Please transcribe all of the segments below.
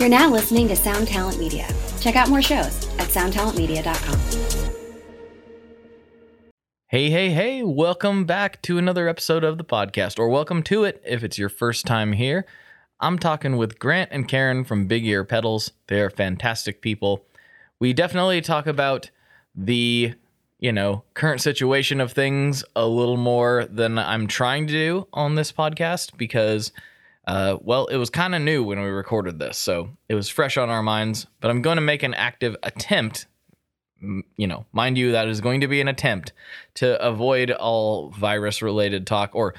You're now listening to Sound Talent Media. Check out more shows at soundtalentmedia.com. Hey, hey, hey, welcome back to another episode of the podcast, or welcome to it if it's your first time here. I'm talking with Grant and Karen from Big Ear Pedals. They are fantastic people. We definitely talk about the, you know, current situation of things a little more than I'm trying to do on this podcast because uh, well, it was kind of new when we recorded this, so it was fresh on our minds. But I'm going to make an active attempt. You know, mind you, that is going to be an attempt to avoid all virus related talk or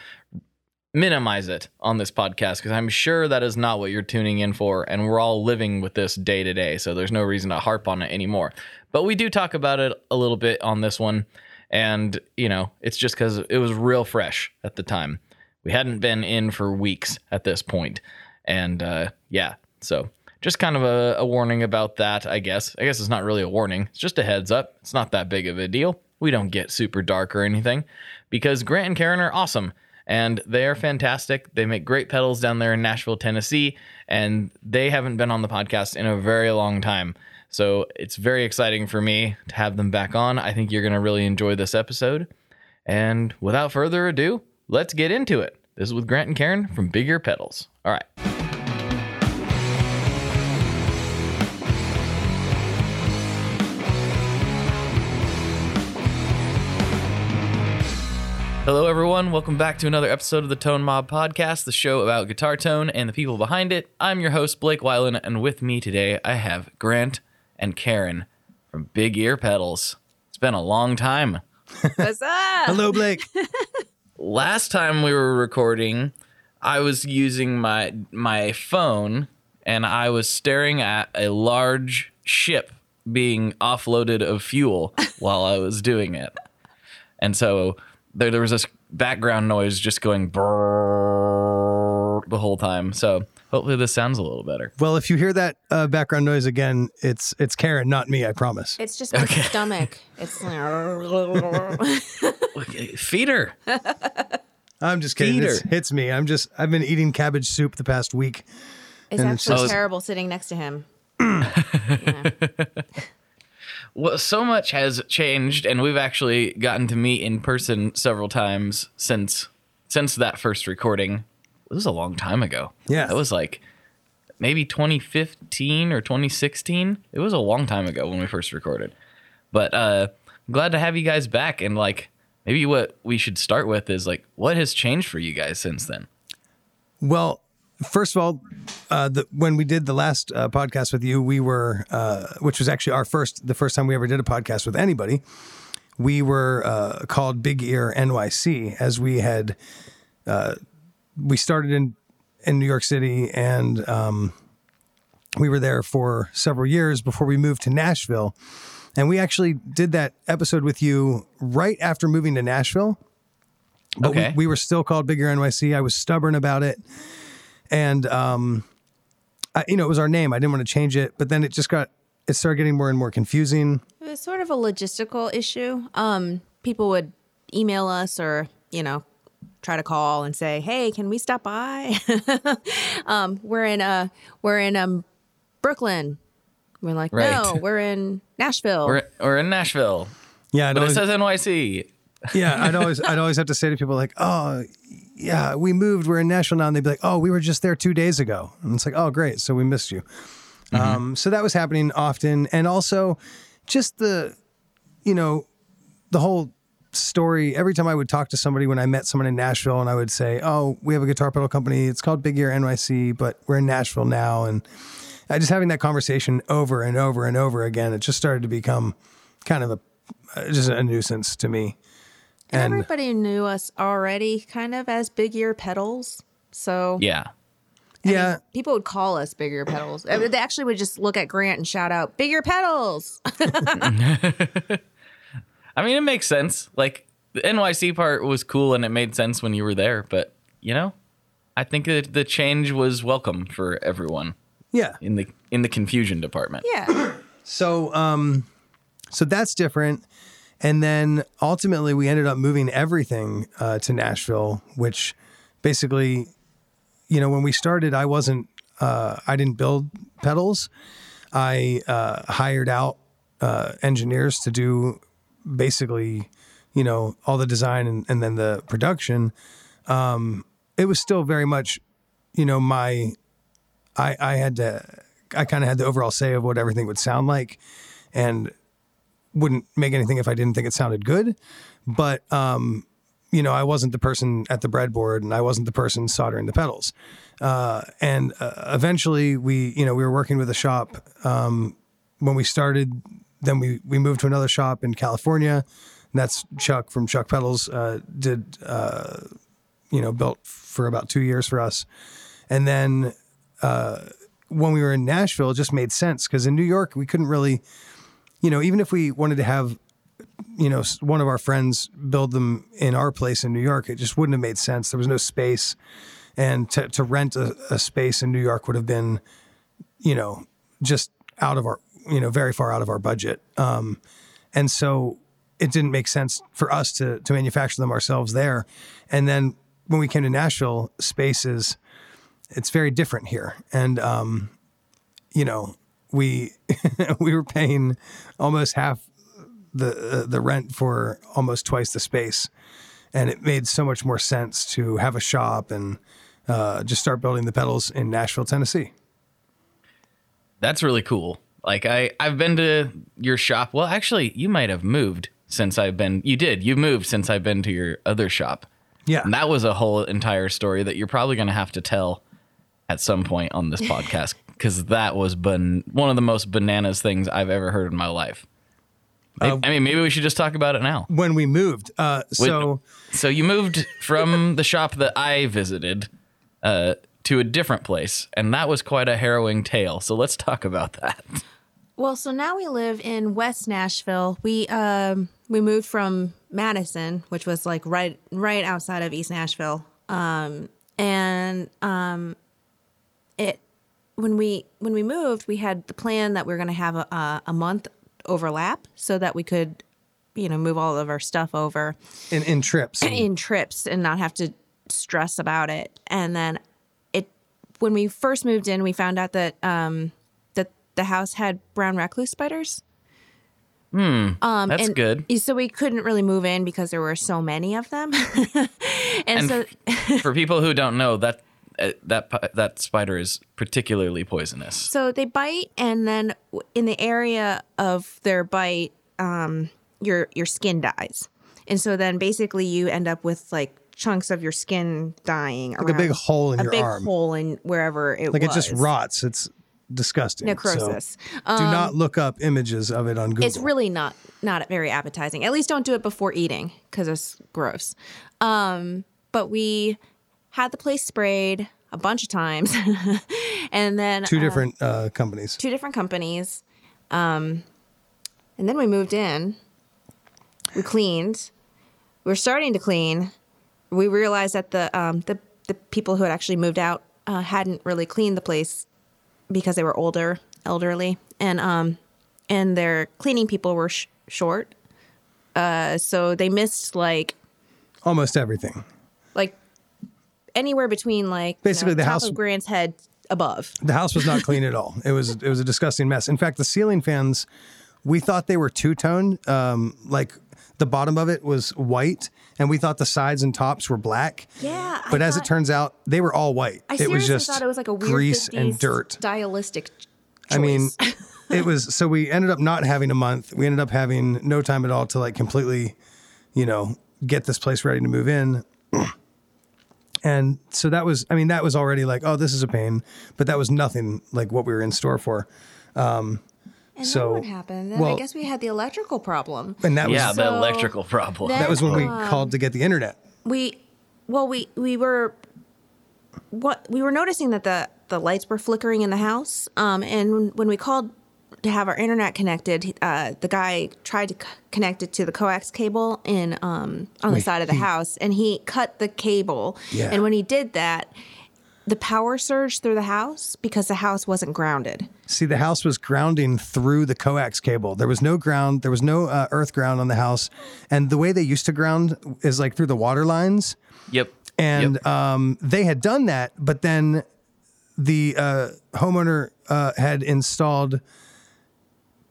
minimize it on this podcast because I'm sure that is not what you're tuning in for. And we're all living with this day to day. So there's no reason to harp on it anymore. But we do talk about it a little bit on this one. And, you know, it's just because it was real fresh at the time. We hadn't been in for weeks at this point. And uh, yeah, so just kind of a, a warning about that, I guess. I guess it's not really a warning, it's just a heads up. It's not that big of a deal. We don't get super dark or anything because Grant and Karen are awesome and they are fantastic. They make great pedals down there in Nashville, Tennessee, and they haven't been on the podcast in a very long time. So it's very exciting for me to have them back on. I think you're going to really enjoy this episode. And without further ado, let's get into it. This is with Grant and Karen from Big Ear Pedals. All right. Hello, everyone. Welcome back to another episode of the Tone Mob Podcast, the show about guitar tone and the people behind it. I'm your host, Blake Weiland, and with me today I have Grant and Karen from Big Ear Pedals. It's been a long time. What's up? Hello, Blake. last time we were recording, I was using my my phone and I was staring at a large ship being offloaded of fuel while I was doing it. And so there, there was this background noise just going brrrr the whole time. So hopefully this sounds a little better. Well, if you hear that uh, background noise again, it's it's Karen, not me. I promise. It's just my stomach. It's Feed her. I'm just kidding. Peter. It's, it's me. I'm just. I've been eating cabbage soup the past week. it's And it's actually just- terrible sitting next to him. Well, so much has changed, and we've actually gotten to meet in person several times since since that first recording. It was a long time ago. Yeah. that was like maybe 2015 or 2016. It was a long time ago when we first recorded. But uh, I'm glad to have you guys back, and like maybe what we should start with is like what has changed for you guys since then. Well, first of all, uh, the, when we did the last uh, podcast with you, we were, uh, which was actually our first, the first time we ever did a podcast with anybody. We were uh, called Big Ear NYC, as we had. We started in in New York City, and um, we were there for several years before we moved to Nashville. And we actually did that episode with you right after moving to Nashville. But Okay. we, we were still called Big Ear NYC. I was stubborn about it and um, I, you know, it was our name. I didn't want to change it, but then it just got it started getting more and more confusing. It was sort of a logistical issue. Um, people would email us or, you know, try to call and say, "Hey, can we stop by?" um, we're in uh we're in um Brooklyn. We're like, Right. "No, we're in Nashville." We're we're in Nashville, Yeah, I'd but it says NYC. yeah, I'd always I'd always have to say to people like, "Oh, yeah, we moved. We're in Nashville now," and they'd be like, "Oh, we were just there two days ago," and it's like, "Oh, great, so we missed you." Um, so that was happening often, and also just the, you know, the whole story. Every time I would talk to somebody when I met someone in Nashville, and I would say, "Oh, we have a guitar pedal company. It's called Big Ear NYC, but we're in Nashville now," and I just having that conversation over and over and over again. It just started to become kind of a uh, just a nuisance to me. And Everybody knew us already kind of as big ear pedals. So Yeah. yeah, people would call us big ear pedals. They actually would just look at Grant and shout out, big ear pedals. I mean, it makes sense. Like the NYC part was cool and it made sense when you were there, but you know, I think that the change was welcome for everyone yeah. in the in the confusion department. yeah. So um so that's different. And then ultimately we ended up moving everything uh, to Nashville, which basically, you know, when we started, I wasn't uh, I didn't build pedals. I uh, hired out uh, engineers to do basically, you know, all the design and, and then the production. Um, it was still very much, you know, my. I I had to. I kind of had the overall say of what everything would sound like, and wouldn't make anything if I didn't think it sounded good. But um, you know, I wasn't the person at the breadboard, and I wasn't the person soldering the pedals. Uh, and uh, eventually, we, you know, we were working with a shop um, when we started. Then we we moved to another shop in California. And that's Chuck from Chuck Pedals. Uh, did uh, you know built for about two years for us, and then uh, when we were in Nashville, it just made sense because in New York we couldn't really, you know, even if we wanted to have you know, one of our friends build them in our place in New York, it just wouldn't have made sense. There was no space. And to, to rent a, a space in New York would have been, you know, just out of our, you know, very far out of our budget. Um, and so it didn't make sense for us to, to manufacture them ourselves there. And then when we came to Nashville, spaces it's very different here. And, um, you know, we, we were paying almost half the uh, the rent for almost twice the space, and it made so much more sense to have a shop and uh, just start building the pedals in Nashville, Tennessee. That's really cool. Like I I've been to your shop. Well, actually, you might have moved since I've been. You did. You moved since I've been to your other shop. Yeah, And that was a whole entire story that you're probably going to have to tell at some point on this podcast because that was ban- one of the most bananas things I've ever heard in my life. I- Uh, I mean, maybe we should just talk about it now. when we moved, uh, so So you moved from the shop that I visited uh, to a different place, and that was quite a harrowing tale. So let's talk about that. Well, so now we live in West Nashville. We um we moved from Madison, which was like right right outside of East Nashville. Um and um it when we when we moved, we had the plan that we are going to have a, a a month overlap so that we could you know move all of our stuff over in, in trips, in trips and not have to stress about it. And then it when we first moved in, we found out that um that the house had brown recluse spiders. Um, That's and good. So we couldn't really move in because there were so many of them. and, And so For people who don't know, that uh, that that spider is particularly poisonous. so they bite and then in the area of their bite um your your skin dies. And so then basically you end up with like chunks of your skin dying like a big hole in your eye. a your big arm, hole in wherever it like was. it just rots. It's disgusting. So necrosis. do not look up images of it on Google. It's really not not very appetizing. At least don't do it before eating because it's gross. Um, but we had the place sprayed a bunch of times, and then two uh, different uh, companies. two different companies. Um, and then we moved in. We cleaned. We were starting to clean. We realized that the um, the the people who had actually moved out uh, hadn't really cleaned the place because they were older, elderly, and um, and their cleaning people were sh- short. Uh, so they missed like Almost everything. like anywhere between like you Basically, know, the top house- of Grant's head above. The house was not clean at all. It was it was a disgusting mess. In fact, the ceiling fans, we thought they were two tone. Um, like the bottom of it was white, and we thought the sides and tops were black. Yeah, I But as it turns out, they were all white. I it seriously was just thought it was like a weird grease 50s and dirt. stylistic. Choice. I mean, it was so we ended up not having a month. We ended up having no time at all to like completely, you know, get this place ready to move in. And so that was, I mean, that was already like, oh, this is a pain, but that was nothing like what we were in store for. Um, and so- then what happened? Then well- I guess we had the electrical problem. And that was yeah, the So electrical problem. that- that was when we um, called to get the internet. We, well, we we were what we were noticing that the the lights were flickering in the house. Um, and when, when we called to have our internet connected, uh, the guy tried to c- connect it to the coax cable in um on the side of the he- house, and he cut the cable. Yeah. And when he did that. The power surge through the house because the house wasn't grounded. See, the house was grounding through the coax cable. There was no ground, there was no uh, earth ground on the house. And the way they used to ground is like through the water lines. Yep. And Yep. um, they had done that, but then the uh, homeowner uh, had installed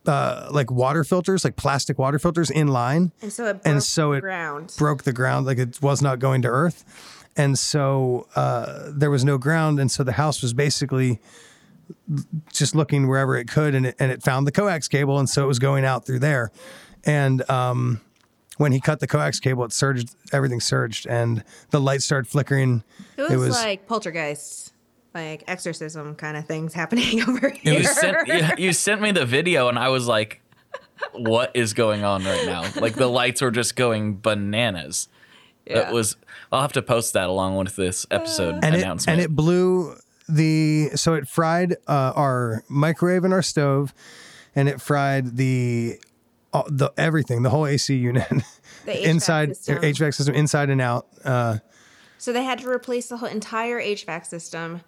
uh, like water filters, like plastic water filters in line. And so it broke and so the it ground. broke the ground, like it was not going to earth. And so uh, there was no ground. And so the house was basically just looking wherever it could and it, and it found the coax cable. And so it was going out through there. And um, when he cut the coax cable, it surged, everything surged and the lights started flickering. it was, like poltergeists, like exorcism kind of things happening over here. You sent you, you sent me the video, and I was like, "What is going on right now?" Like the lights were just going bananas. Yeah. It was. I'll have to post that along with this episode and it, announcement. and it blew the so it fried uh, our microwave and our stove and it fried the uh, the everything the whole AC unit The HVAC inside system. HVAC system inside and out uh, So they had to replace the whole entire HVAC system,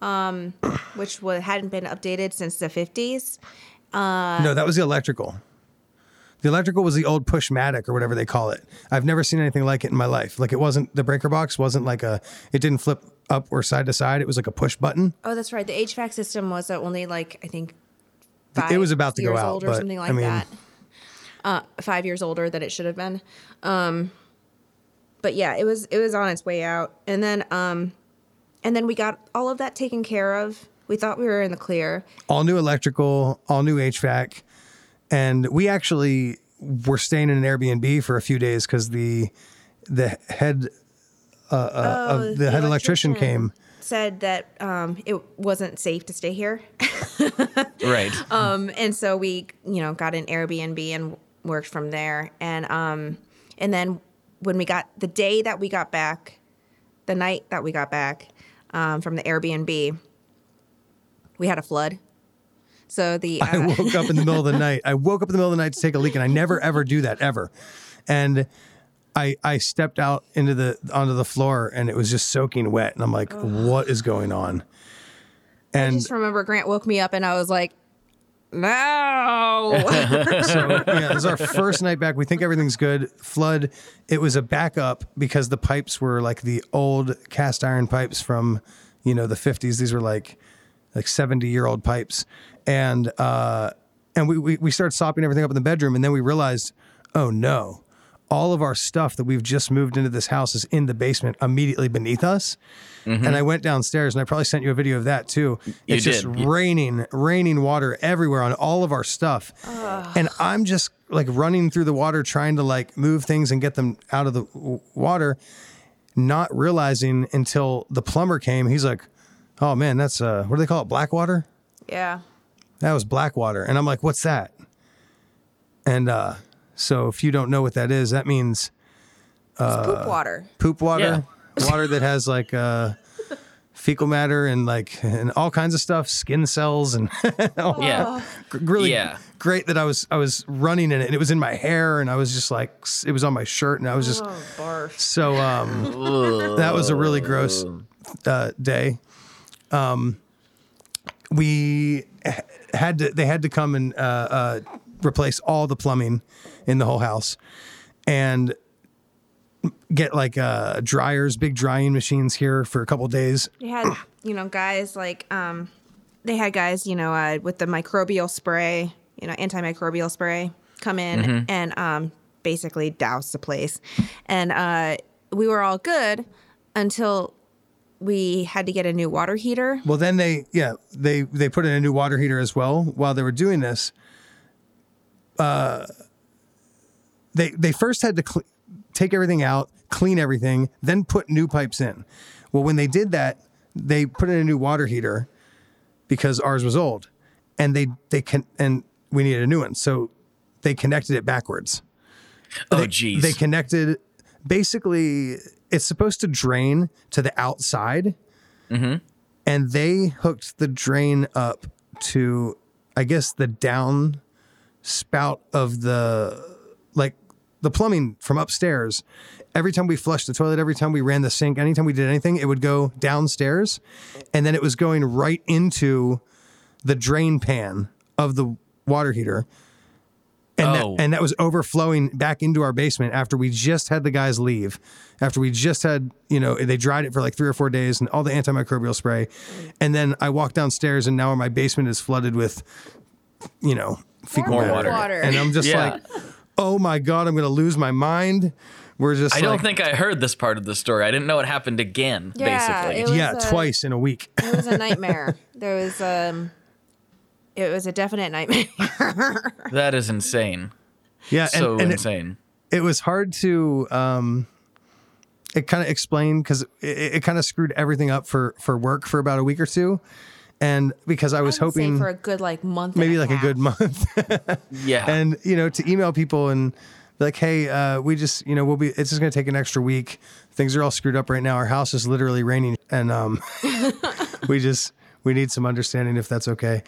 um, which wa hadn't been updated since the 50s. no that was the electrical the electrical was the old pushmatic or whatever they call it I've never seen anything like it in my life like it wasn't the breaker box wasn't like a it didn't flip up or side to side it was like a push button Oh, that's right. The HVAC system was only like, I think, It five was about to go years out, old or but, something like I mean- that. Uh, five years older than it should have been. Um, but yeah, it was it was on its way out, and then um, and then we got all of that taken care of. We thought we were in the clear. all new electrical, all new HVAC, and we actually were staying in an Airbnb for a few days because the the head uh, uh, Oh, of the, head electrician came. Said that um, it wasn't safe to stay here. right. Um, and so we, you know, got an Airbnb and worked from there. And um, and then when we got the day that we got back, the night that we got back um, from the Airbnb, we had a flood. So the I uh, woke up in the middle of the night. I woke up in the middle of the night to take a leak, and I never ever do that ever. And I I stepped out into the onto the floor, and it was just soaking wet. And I'm like, what is going on? And I just remember Grant woke me up and I was like, no. so yeah, it was our first night back. We think everything's good. Flood. It was a backup because the pipes were like the old cast iron pipes from, you know, the fifties. These were like, like seventy year old pipes, and uh, and we, we we started sopping everything up in the bedroom, and then we realized, oh no, all of our stuff that we've just moved into this house is in the basement immediately beneath us. And I went downstairs, and I probably sent you a video of that too. You it's just did. raining, raining water everywhere on all of our stuff. And I'm just like running through the water, trying to like move things and get them out of the w- water, not realizing until the plumber came. He's like, "Oh man, that's uh, what do they call it? Black water." yeah. That was black water, and I'm like, "What's that?" And uh, so, if you don't know what that is, that means It's poop water. poop water, water that has like uh, fecal matter and like and all kinds of stuff, skin cells, and all Yeah. G- really Yeah. great that I was I was running in it and it was in my hair and I was just like it was on my shirt and I was just Oh, barf. so um that was a really gross uh, day. Um we had to they had to come and uh, uh replace all the plumbing in the whole house and get like uh dryers, big drying machines here for a couple days. They had, you know, guys like, um, they had guys, you know, uh, with the microbial spray, you know, antimicrobial spray come in and um, basically douse the place. And uh, we were all good until we had to get a new water heater. Well, then they, yeah, they they put in a new water heater as well. While they were doing this, uh, they they first had to cl- take everything out, clean everything, then put new pipes in. Well, when they did that, they put in a new water heater because ours was old, and they they can and we needed a new one, so they connected it backwards. Oh, They- geez. They connected. Basically, it's supposed to drain to the outside, mm-hmm. and they hooked the drain up to, I guess, the down spout of the like the plumbing from upstairs. Every time we flushed the toilet, every time we ran the sink, anytime we did anything, it would go downstairs, and then it was going right into the drain pan of the water heater and Oh. that, and that was overflowing back into our basement after we just had the guys leave, after we just had you know they dried it for like three or four days and all the antimicrobial spray, and then I walked downstairs and now my basement is flooded with, you know, fecal More matter. water. and I'm just Yeah. like, oh my god, I'm gonna lose my mind. We're just I don't think I heard this part of the story. I didn't know it happened again, Yeah, basically. it was yeah, a- twice in a week. It was a nightmare. there was um, it was a definite nightmare. that is insane. yeah, so and, and insane. it was hard to um it kind of explained because it, it kind of screwed everything up for for work for about a week or two and because i was I say hoping for a good like month, maybe and like a half. good month yeah. and you know to email people and like hey uh we just you know we'll be it's just gonna take an extra week things are all screwed up right now our house is literally raining and um we just we need some understanding if that's okay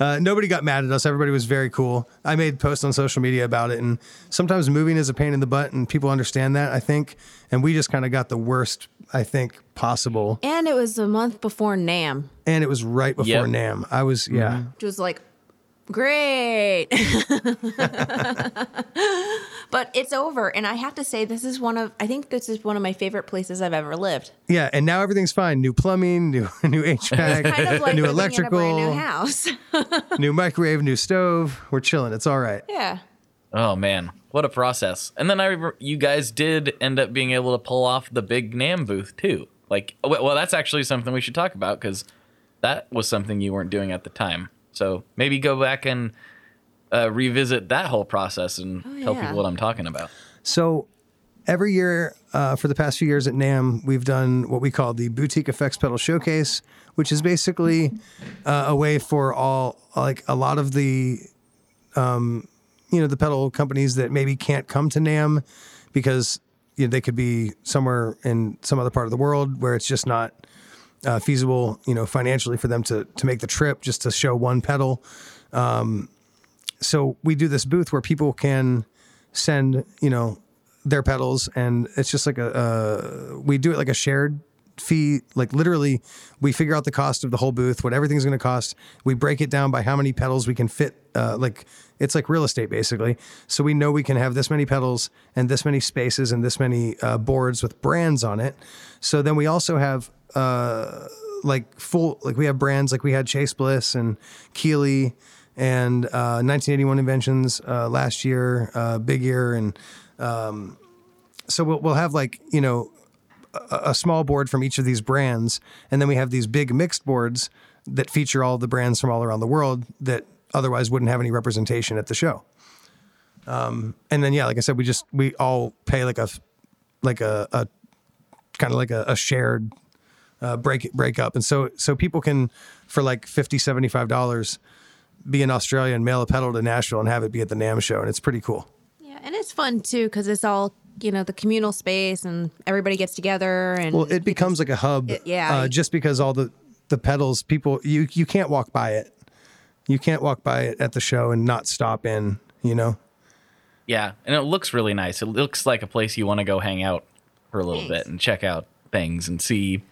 uh, nobody got mad at us. Everybody was very cool. I made posts on social media about it, and sometimes moving is a pain in the butt, and people understand that. I think, and we just kind of got the worst, I think, possible. And it was a month before NAMM, And it was right before Yep. NAMM. I was, yeah, which was like great. but it's over, and I have to say, this is one of I think this is one of my favorite places I've ever lived. yeah. And now everything's fine. New plumbing, new new HVAC, Kind of like new living in a brand new electrical, house. new microwave, new stove. We're chilling. It's all right. yeah. Oh man, what a process! And then I, remember you guys did end up being able to pull off the big NAMM booth too. Like, well, well, that's actually something we should talk about because that was something you weren't doing at the time. So maybe go back and uh, revisit that whole process and tell yeah. people what I'm talking about. So every year uh, for the past few years at NAMM, we've done what we call the Boutique Effects Pedal Showcase, which is basically uh, a way for all like a lot of the um, you know the pedal companies that maybe can't come to NAMM because you know, they could be somewhere in some other part of the world where it's just not uh, feasible, you know, financially for them to to make the trip just to show one pedal. Um, so we do this booth where people can send, you know, their pedals, and it's just like a uh, we do it like a shared fee. Like literally, we figure out the cost of the whole booth, what everything's going to cost. We break it down by how many pedals we can fit. Uh, like it's like real estate basically. So we know we can have this many pedals and this many spaces and this many uh, boards with brands on it. So then we also have uh, like full like we have brands like we had Chase Bliss and Keeley and uh, 1981 inventions uh, last year, uh, Big Ear, and um, so we'll we'll have like you know a, a small board from each of these brands, and then we have these big mixed boards that feature all the brands from all around the world that otherwise wouldn't have any representation at the show. Um, and then yeah, like I said, we just we all pay like a like a, a kind of like a, a shared uh, break break up, and so so people can for like 50 75 dollars be in Australia and mail a pedal to Nashville and have it be at the NAMM show, and it's pretty cool. Yeah, and it's fun too because it's all you know the communal space and everybody gets together and Well, it becomes like a hub, It- yeah. uh, just because all the the pedals, people you you can't walk by it, you can't walk by it at the show and not stop in, you know. Yeah, and it looks really nice. It looks like a place you want to go hang out for a little Thanks. bit and check out things and see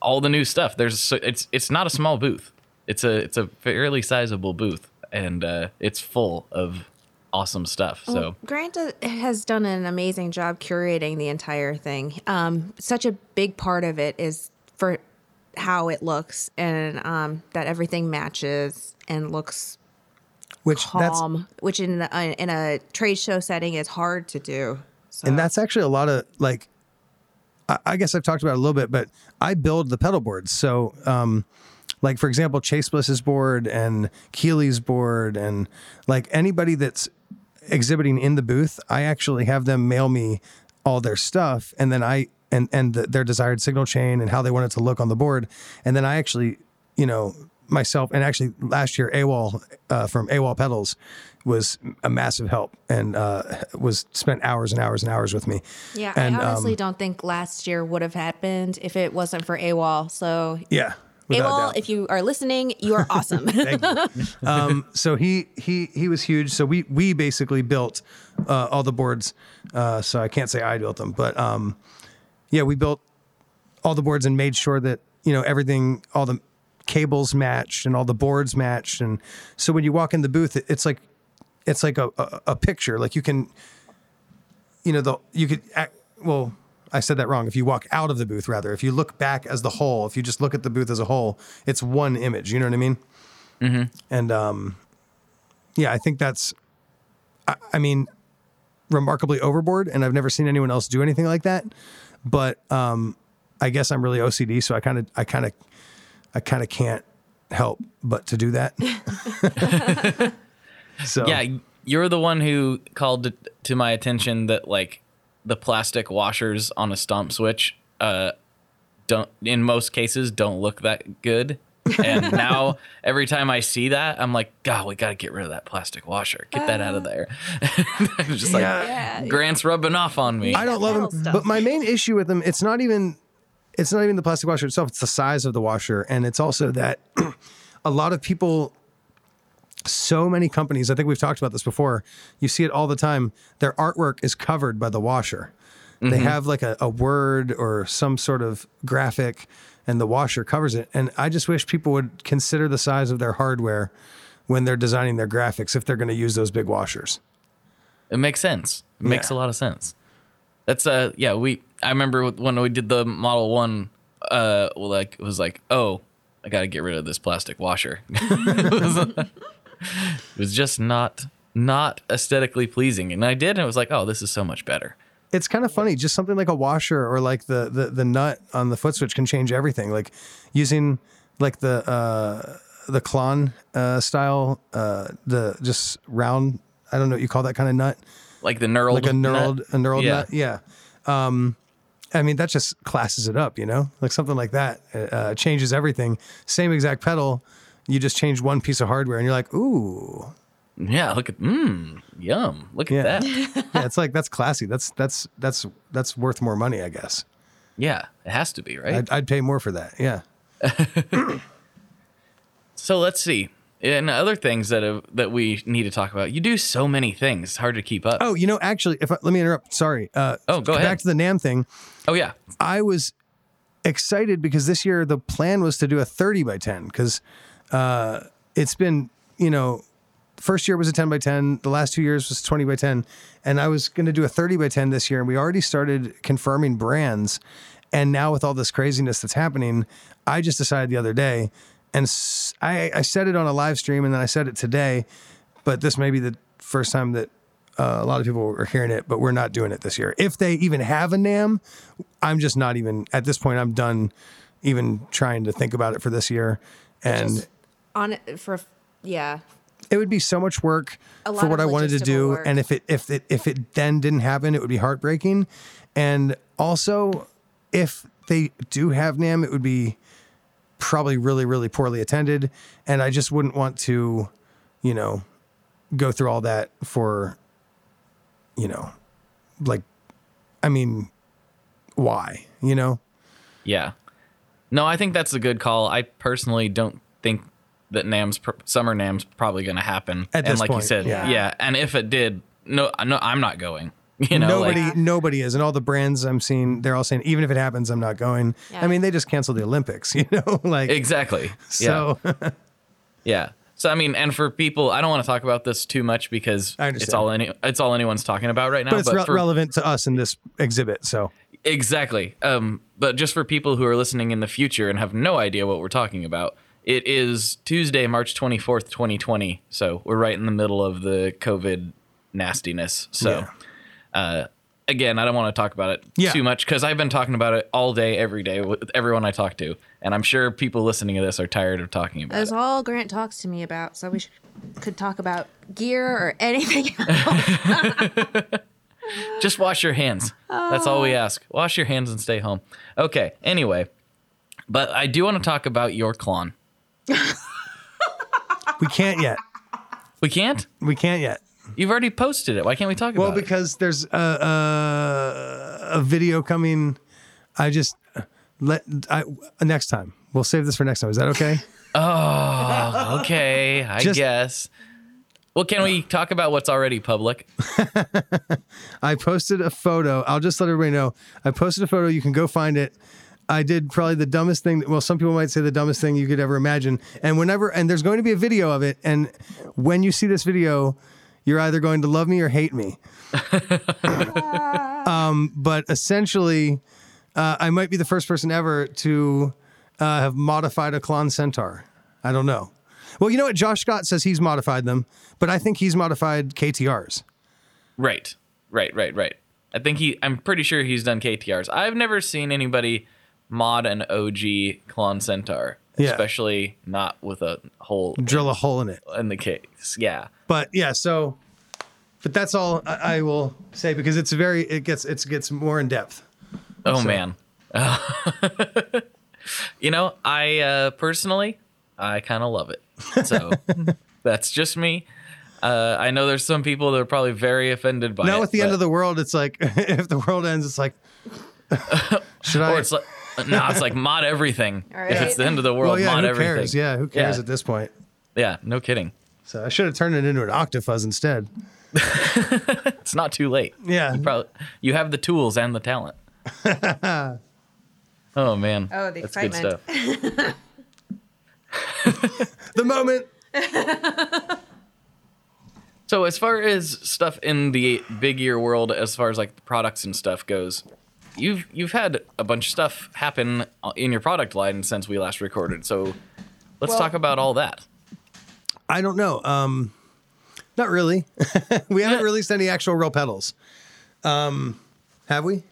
all the new stuff. There's so- it's it's not a small booth. It's a it's a fairly sizable booth, and uh, it's full of awesome stuff. So Grant uh, has done an amazing job curating the entire thing. Um, such a big part of it is for how it looks and um, that everything matches and looks Which that's calm, which in a, in a trade show setting is hard to do. So. and that's actually a lot of like I, I guess I've talked about it a little bit, but I build the pedal boards. So um like for example, Chase Bliss's board and Keeley's board and like anybody that's exhibiting in the booth, I actually have them mail me all their stuff and then I and and the, their desired signal chain and how they want it to look on the board. And then I actually, you know, myself and actually last year AWOL uh, from AWOL Pedals was a massive help and uh, was spent hours and hours and hours with me. yeah, and, I honestly um, don't think last year would have happened if it wasn't for AWOL. So Yeah. AWOL, if you are listening, you are awesome. Thank you. um, so he he he was huge. So we we basically built uh, all the boards. Uh, so I can't say I built them, but um, yeah, we built all the boards and made sure that you know everything, all the cables matched and all the boards matched. And so when you walk in the booth, it, it's like it's like a, a a picture. Like you can, you know, the you could act, well. I said that wrong. If you walk out of the booth, rather, if you look back as the whole, if you just look at the booth as a whole, it's one image. You know what I mean? Mm-hmm. And um, yeah, I think that's, I, I mean, remarkably overboard, and I've never seen anyone else do anything like that. But um, I guess I'm really OCD, so I kind of, I kind of, I kind of can't help but to do that. so Yeah, you're the one who called to my attention that like the plastic washers on a stomp switch uh don't in most cases don't look that good. And now every time I see that, I'm like, God, we got to get rid of that plastic washer. Get that out of there. I'm just like, Yeah. Grant's rubbing off on me. I don't love them, stuff. but my main issue with them, it's not even, it's not even the plastic washer itself. It's the size of the washer, and it's also that a lot of people, so many companies. I think we've talked about this before. You see it all the time. Their artwork is covered by the washer. They have like a, a word or some sort of graphic, and the washer covers it. And I just wish people would consider the size of their hardware when they're designing their graphics if they're going to use those big washers. It makes sense. It makes a lot of sense. That's uh yeah, we I remember when we did the Model 1 uh well, like it was like, "Oh, I got to get rid of this plastic washer." it, was, just not not aesthetically pleasing. And I did and it was like, "Oh, this is so much better." it's kind of funny. Just something like a washer or like the the the nut on the foot switch can change everything. Like using like the uh the Klon uh style uh the just round I don't know what you call that kind of nut Like the knurled like a nut. knurled a knurled Yeah. nut yeah um I mean that just classes it up you know like something like that uh, changes everything same exact pedal you just change one piece of hardware and you're like ooh Yeah, look at mmm, yum. Look Yeah. at that. yeah it's like that's classy that's that's that's that's worth more money I guess yeah, it has to be, right? I'd, I'd pay more for that yeah So let's see. And other things that have, that we need to talk about. You do so many things. It's hard to keep up. Oh, you know, actually, if I, let me interrupt. Sorry. Uh, Oh, go back ahead. to the NAMM thing. Oh yeah. I was excited because this year the plan was to do a 30 by 10 because uh, it's been, you know, first year was a 10 by 10. The last two years was 20 by 10. And I was going to do a 30 by 10 this year. And we already started confirming brands. And now with all this craziness that's happening, I just decided the other day, and I said it on a live stream and then I said it today, but this may be the first time that uh, a lot of people are hearing it, but we're not doing it this year. If they even have a NAMM, I'm just not even at this point. I'm done even trying to think about it for this year, and on it for yeah. it would be so much work for what I wanted to do. work. And if it if it if it then didn't happen, it would be heartbreaking. And also, if they do have NAMM, it would be probably really really poorly attended, and I just wouldn't want to, you know, go through all that for, you know, like, I mean, why? You know, Yeah. No, I think that's a good call. I personally don't think that NAMM's pr- summer NAMM's probably going to happen. At and this like point, you said, yeah. yeah. And if it did, no, no, I'm not going. You know, nobody like, nobody is, and all the brands I'm seeing, they're all saying even if it happens, I'm not going. I mean, they just canceled the Olympics. You know, like exactly. so. yeah. yeah. So I mean, and for people, I don't want to talk about this too much because it's all any it's all anyone's talking about right now. but it's re- for, relevant to us in this exhibit. So Exactly. Um, but just for people who are listening in the future and have no idea what we're talking about, it is Tuesday, March 24th, 2020. So we're right in the middle of the COVID nastiness. So, uh, again, I don't want to talk about it Yeah. too much because I've been talking about it all day, every day with everyone I talk to. And I'm sure people listening to this are tired of talking about That's it. all Grant talks to me about. So we should, could talk about gear or anything else. Just wash your hands. That's all we ask. Wash your hands and stay home. Okay. Anyway, but I do want to talk about your clone. we can't yet. We can't? We can't yet. You've already posted it. Why can't we talk Well, about it? Well, because there's a, a a video coming. I just let I next time. We'll save this for next time. Is that okay? Oh, okay, I Just- guess. Well, can we talk about what's already public? I posted a photo. I'll just let everybody know. I posted a photo. You can go find it. I did probably the dumbest thing. Well, some people might say the dumbest thing you could ever imagine. And whenever, and there's going to be a video of it. And when you see this video, You're either going to love me or hate me. um, but essentially, uh, I might be the first person ever to uh, have modified a Klon Centaur. I don't know. Well, you know what? Josh Scott says he's modified them, but I think he's modified KTRs. Right, right, right, right. I think he. I'm pretty sure he's done KTRs. I've never seen anybody mod an OG Klon Centaur, Yeah. especially not with a hole Drill a hole in it. in the case. Yeah. But yeah, so, but that's all I, I will say because it's very it gets it gets more in depth. Oh man. you know, I uh, personally, I kind of love it. So that's just me. Uh, I know there's some people that are probably very offended by now it. at the end of the world, it's like if the world ends, it's like should I? or it's like, no, it's like mod everything. If it's the end of the world, well, yeah, mod who everything. cares? Yeah, who cares Yeah. at this point? Yeah, no kidding. So I should have turned it into an octafuzz instead. It's not too late. Yeah. You probably you have the tools and the talent. oh man. Oh, the That's good excitement. stuff. The moment. So as far as stuff in the big ear world, as far as like the products and stuff goes, you've you've had a bunch of stuff happen in your product line since we last recorded. So let's Well- talk about all that. I don't know. Um, not really. we haven't released any actual real pedals. Um, have we?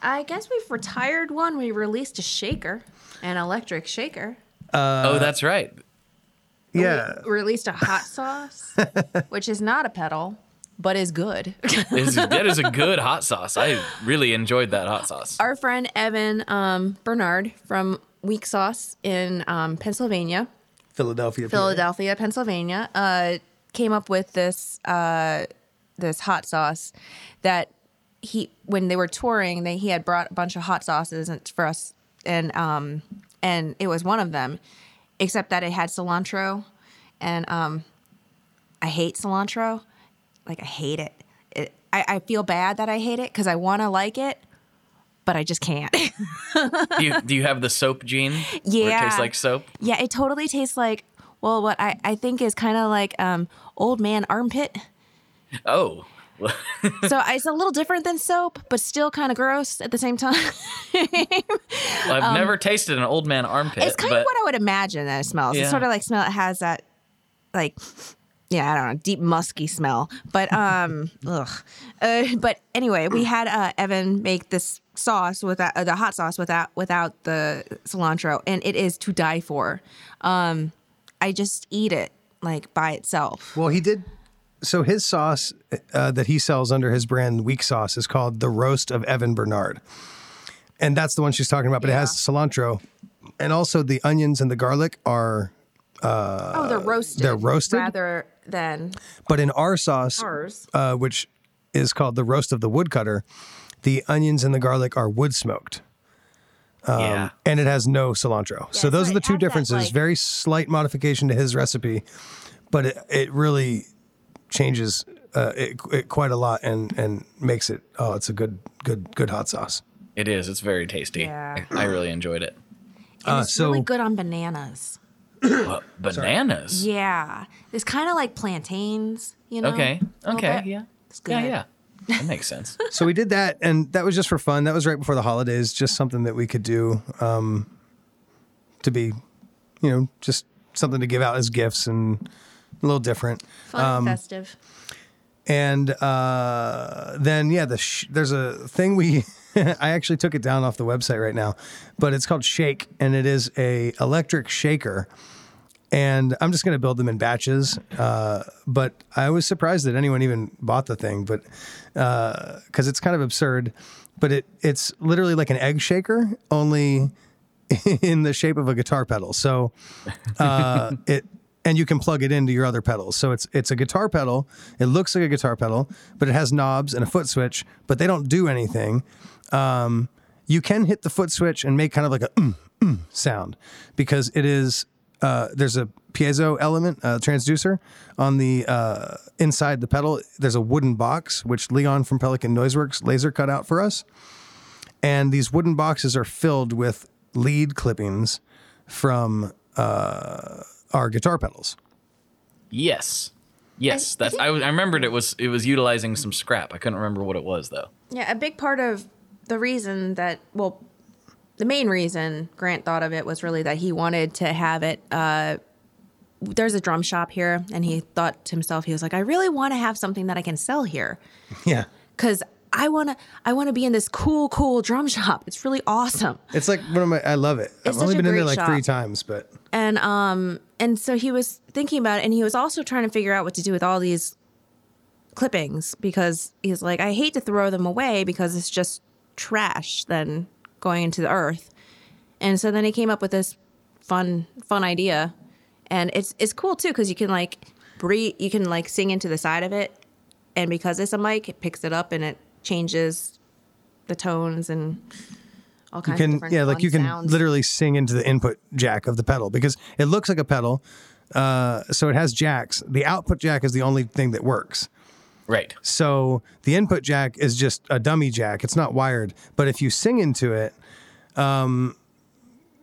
I guess we've retired one. We released a shaker, an electric shaker. oh, that's right. Yeah. We released a hot sauce, which is not a pedal, but is good. Is- that is a good hot sauce. I really enjoyed that hot sauce. Our friend Evan um, Bernard from Weak Sauce in um, Pennsylvania, Philadelphia. PA. Philadelphia, Pennsylvania, uh, came up with this uh, this hot sauce that he when they were touring, they he had brought a bunch of hot sauces and for us, and um, and it was one of them, except that it had cilantro, and um, I hate cilantro, like I hate it. it I, I feel bad that I hate it because I want to like it, but I just can't. do, you, do you have the soap gene? Where it Yeah. tastes like soap? Yeah, it totally tastes like well, what I, I think is kind of like um, old man armpit. Oh. So it's a little different than soap, but still kind of gross at the same time. I've never tasted an old man armpit. Um, it's kind but of what I would imagine that it smells. Yeah. It's sort of like smell. It has that like yeah, I don't know, deep musky smell. But um, ugh. Uh, but anyway, we had uh, Evan make this sauce without uh, the hot sauce without without the cilantro, and it is to die for. Um, I just eat it like by itself. Well, he did. So his sauce uh, that he sells under his brand Weak Sauce is called the Roast of Evan Bernard, and that's the one she's talking about. But it has cilantro, and also the onions and the garlic are. oh, they're roasted. they're roasted? rather than But in our sauce, ours. uh, which is called the Roast of the Woodcutter, the onions and the garlic are wood smoked. yeah. and it has no cilantro. so so those are the two has that, differences. like- Very slight modification to his recipe, but it, it really changes uh, it, it quite a lot and and makes it oh, it's a good good good hot sauce. It is. It's very tasty. Yeah. I, I really enjoyed it. And Uh, it's so- really good on bananas. But bananas. Yeah, it's kind of like plantains. You know. Okay. Okay. Yeah. It's Yeah. good. Yeah. That makes sense. So we did that, and that was just for fun. That was right before the holidays, just something that we could do um, to be, you know, just something to give out as gifts and a little different. Fun Um, and festive. And uh, then, yeah, the sh- there's a thing we I actually took it down off the website right now, but it's called Shake, and it is a electric shaker. And I'm just going to build them in batches. Uh, but I was surprised that anyone even bought the thing, but because it's kind of absurd. But it it's literally like an egg shaker, only in the shape of a guitar pedal. So uh, it and you can plug it into your other pedals. So it's it's a guitar pedal. It looks like a guitar pedal, but it has knobs and a foot switch, but they don't do anything. Um, you can hit the foot switch and make kind of like a mm, mm sound because it is uh, there's a piezo element uh, transducer on the uh, inside the pedal. There's a wooden box which Leon from Pelican Noiseworks laser cut out for us, and these wooden boxes are filled with lead clippings from uh, our guitar pedals. yes. Yes, I that's I, I remembered it was it was utilizing some scrap. I couldn't remember what it was though. Yeah, a big part of the reason that, well, the main reason Grant thought of it was really that he wanted to have it. Uh, there's a drum shop here, and he thought to himself, he was like, I really want to have something that I can sell here Yeah. because I want to. I want to be in this cool, cool drum shop. It's really awesome. It's like one of my. I love it. It's I've only been in there like three times, but and um and so he was thinking about it and he was also trying to figure out what to do with all these clippings because he's like i hate to throw them away because it's just trash than going into the earth and so then he came up with this fun fun idea and it's it's cool too because you can like breathe you can like sing into the side of it and because it's a mic it picks it up and it changes the tones and all you kinds of can yeah, like you can sounds. literally sing into the input jack of the pedal because it looks like a pedal. Uh, so it has jacks. The output jack is the only thing that works. Right. So the input jack is just a dummy jack. It's not wired. But if you sing into it, um,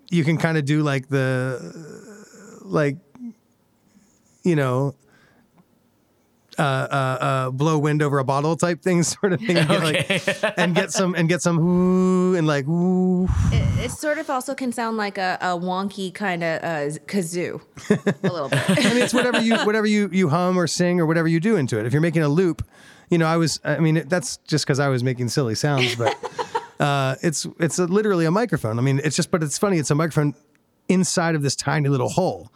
you can kind of do like the, like, you know, uh, uh, uh, blow wind over a bottle type thing, sort of thing, and get, like, and get some and get some whoo and like whoo. It, it sort of also can sound like a, a wonky kind of uh, kazoo, a little bit. I mean, it's whatever you whatever you you hum or sing or whatever you do into it. If you're making a loop, you know, I was. I mean, it, that's just because I was making silly sounds, but uh, it's it's a, literally a microphone. I mean, it's just, but it's funny. It's a microphone inside of this tiny little hole.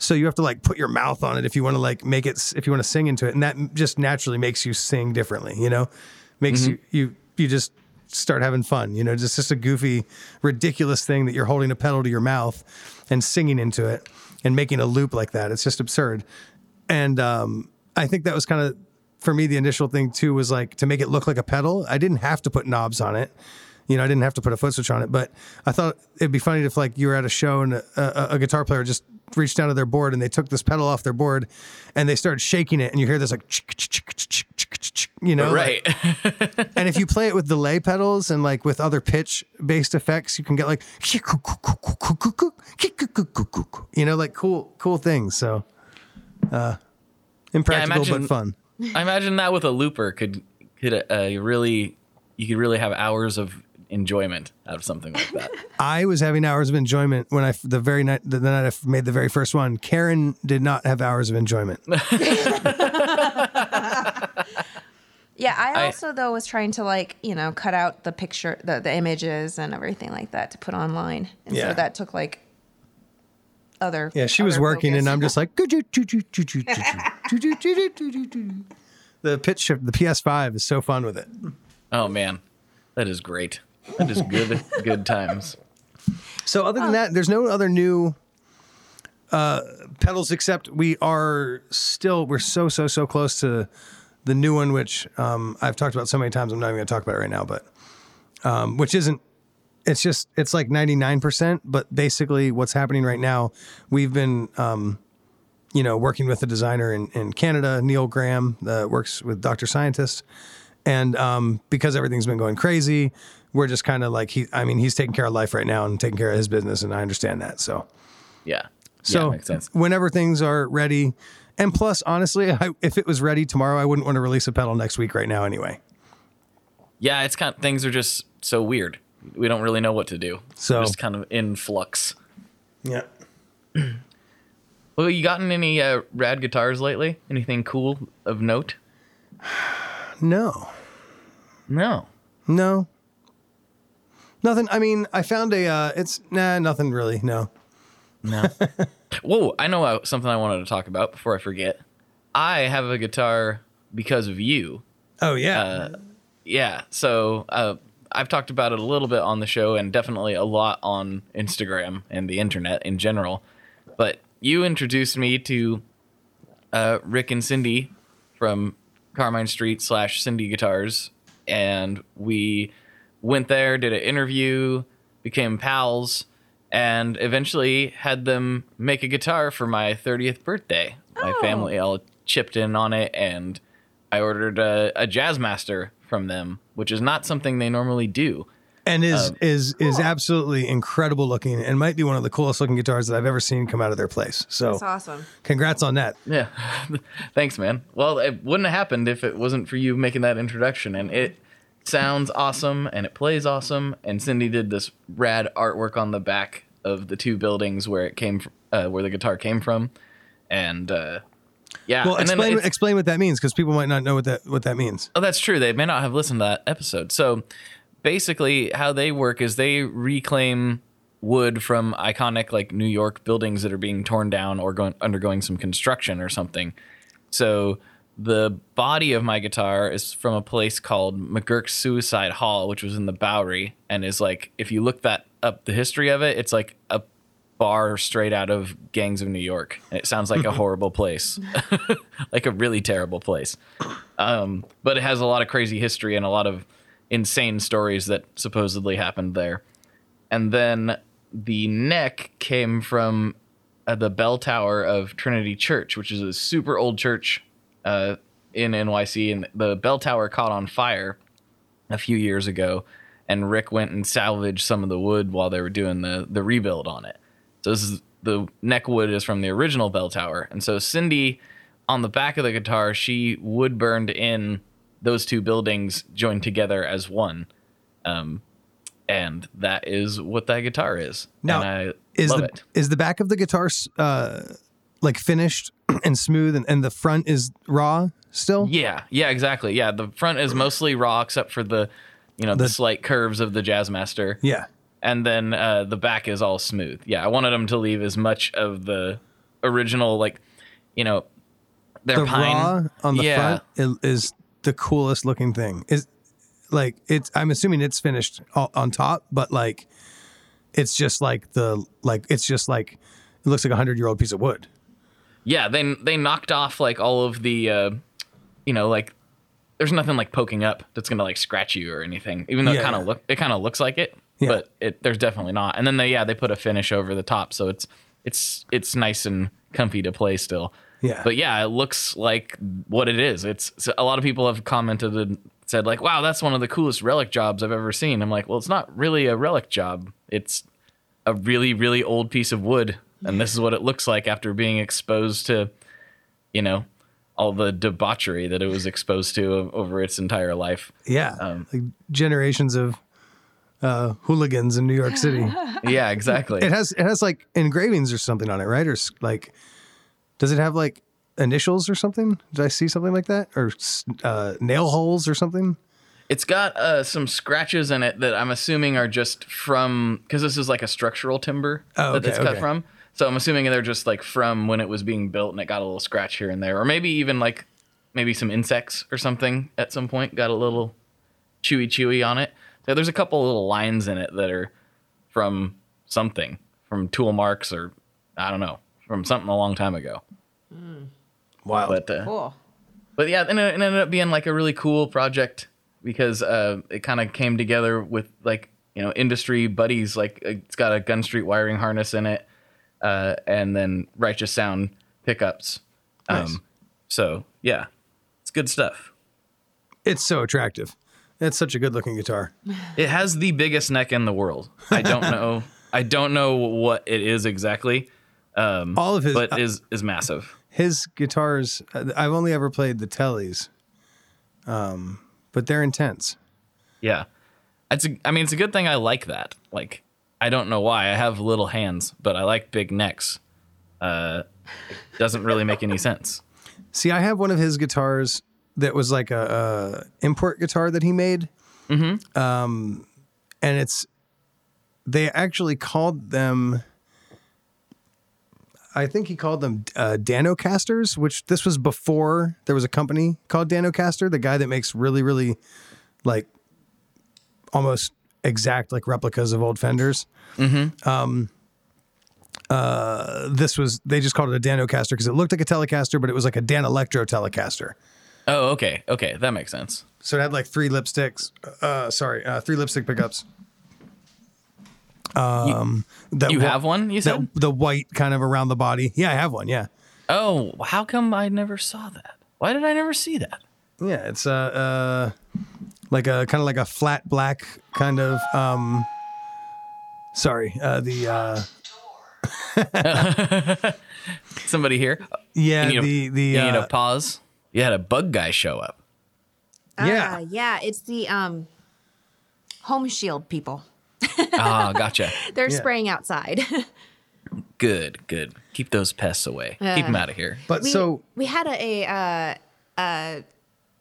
So you have to like put your mouth on it if you want to like make it if you want to sing into it, and that just naturally makes you sing differently. You know, makes you you you just start having fun. You know, just just a goofy, ridiculous thing that you're holding a pedal to your mouth and singing into it and making a loop like that. It's just absurd. And um, I think that was kind of for me the initial thing too was like to make it look like a pedal. I didn't have to put knobs on it. You know, I didn't have to put a foot switch on it, but I thought it'd be funny if like you were at a show and a, a, a guitar player just reached down to their board and they took this pedal off their board and they started shaking it and you hear this like you know? Like- Right. and if you play it with delay pedals and like with other pitch based effects you can get like you know like cool cool things. So uh impractical imagine- but fun. I imagine that with a looper could could uh, really you could really have hours of enjoyment out of something like that. I was having hours of enjoyment when I the very night the night I f- made the very first one. Karen did not have hours of enjoyment. Yeah, I I- also though was trying to like you know cut out the picture, the the images and everything like that to put online, and Yeah. so that took like other. Yeah, she was working, focus. and I'm just like the pitch shift. The PS5 is so fun with it. Oh man, that is great. That is good good times. So other than that, there's no other new uh, pedals except we are still we're so so so close to the new one, which um, I've talked about so many times. I'm not even going to talk about it right now, but um, which isn't. It's just it's like 99 percent, but basically what's happening right now, we've been. Um, you know, working with a designer in, in Canada, Neil Graham, that works with Dr. Scientist. And um, because everything's been going crazy, we're just kind of like he. I mean, he's taking care of life right now and taking care of his business, and I understand that. So, Yeah. so yeah, makes sense. whenever things are ready, and plus, honestly, I, if it was ready tomorrow, I wouldn't want to release a pedal next week right now anyway. Yeah, it's kind of things are just so weird. We don't really know what to do. So- just kind of in flux. Yeah. Well, you gotten any uh, rad guitars lately? Anything cool of note? No. No. No. Nothing. I mean, I found a. Uh, it's nah, nothing really. No. No. Whoa, I know uh, something I wanted to talk about before I forget. I have a guitar because of you. Oh yeah. Yeah, so uh, I've talked about it a little bit on the show and definitely a lot on Instagram and the internet in general. But you introduced me to uh, Rick and Cindy from Carmine Street slash Cindy Guitars, and we went there, did an interview, became pals, and eventually had them make a guitar for my 30th birthday. My Oh. family all chipped in on it, and I ordered a, a Jazzmaster from them, which is not something they normally do. and is Um, is is absolutely incredible looking and might be one of the coolest looking guitars that I've ever seen come out of their place. So That's awesome. congrats on that. Yeah. Thanks, man. Well, it wouldn't have happened if it wasn't for you making that introduction. And it sounds awesome and it plays awesome. And Cindy did this rad artwork on the back of the two buildings where it came from, uh, where the guitar came from. And uh, yeah. Well, and explain explain what that means because people might not know what that what that means. Oh, that's true. They may not have listened to that episode. So basically, how they work is they reclaim wood from iconic like New York buildings that are being torn down or going undergoing some construction or something. So the body of my guitar is from a place called McGurk's Suicide Hall, which was in the Bowery, and is like if you look that up, the history of it, it's like a bar straight out of Gangs of New York. And it sounds like a horrible place, like a really terrible place. Um, but it has a lot of crazy history and a lot of insane stories that supposedly happened there. And then the neck came from uh, the bell tower of Trinity Church, which is a super old church uh, in NYC. And the bell tower caught on fire a few years ago. And Rick went and salvaged some of the wood while they were doing the, the rebuild on it. So this is the neck wood is from the original bell tower. And so Cindy on the back of the guitar, she wood burned in those two buildings joined together as one. Um, and that is what that guitar is. Now, Is love the it. is the back of the guitar uh, like finished and smooth, and, and the front is raw still? Yeah, yeah, exactly. Yeah, the front is mostly raw except for the, you know, the, The- slight curves of the Jazzmaster. Yeah. and then uh, the back is all smooth. Yeah, I wanted them to leave as much of the original, like, you know, their the pine. raw on the Yeah. front is the coolest looking thing. Is like it's. I'm assuming it's finished on top, but like it's just like the like it's just like it looks like a hundred year old piece of wood. Yeah, they they knocked off like all of the, uh, you know, like there's nothing like poking up that's gonna like scratch you or anything. Even though it Yeah. kind of look it kind of looks like it, Yeah. but it there's definitely not. And then they yeah they put a finish over the top, so it's it's it's nice and comfy to play still. Yeah. But yeah, it looks like what it is. It's so a lot of people have commented and said like, "Wow, that's one of the coolest relic jobs I've ever seen." I'm like, "Well, it's not really a relic job. It's a really really old piece of wood, and this is what it looks like after being exposed to, you know, all the debauchery that it was exposed to over its entire life." Yeah. Um, like generations of uh, hooligans in New York City. Yeah, exactly. it has it has like engravings or something on it, right? Or like, does it have like initials or something? Did I see something like that? Or uh, nail holes or something? It's got uh, some scratches in it that I'm assuming are just from because this is like a structural timber Oh, that it's okay, cut okay. from. So I'm assuming they're just like from when it was being built and it got a little scratch here and there, or maybe even like maybe some insects or something at some point got a little chewy chewy on it. So there's a couple little lines in it that are from something, from tool marks or I don't know, from something a long time ago. Wow. But uh, Cool. but yeah, and it, it ended up being like a really cool project because uh, it kind of came together with like you know industry buddies. Like it's got a Gun Street wiring harness in it, uh, and then Righteous Sound pickups. Nice. so yeah, it's good stuff. it's so attractive. It's such a good looking guitar. It has the biggest neck in the world. I don't know. I don't know what it is exactly, All of his but is is massive. his guitars. uh, I've only ever played the Tellys, um, but they're intense. Yeah. It's a, I mean, it's a good thing I like that. Like, I don't know why. I have little hands, but I like big necks. Uh, doesn't really make any sense. See, I have one of his guitars that was like a, a import guitar that he made. Mm-hmm. Um, and it's they actually called them. I think he called them uh, Danocasters, which this was before there was a company called Danocaster. The guy that makes really, really like almost exact like replicas of old Fenders. Um, uh, this was they just called it a Danocaster because it looked like a Telecaster, but it was like a Danelectro Telecaster. Oh, okay. Okay. That makes sense. So it had like three lipsticks. Uh, sorry, uh, three lipstick pickups. Um, that You whi- have one, you said? the white kind of around the body. Yeah, I have one. Yeah, Oh, how come I never saw that? Why did I never see that? yeah. It's uh, uh like a kind of like a flat black kind of. um Sorry, uh, the uh Somebody here. yeah You the a, the you need uh, a pause. You had a bug guy show up. Yeah. Ah, yeah, it's the um home shield people. Ah, gotcha. They're Yeah. spraying outside. Good, good. Keep those pests away. Keep them out of here. but we, so we had a, a uh, uh,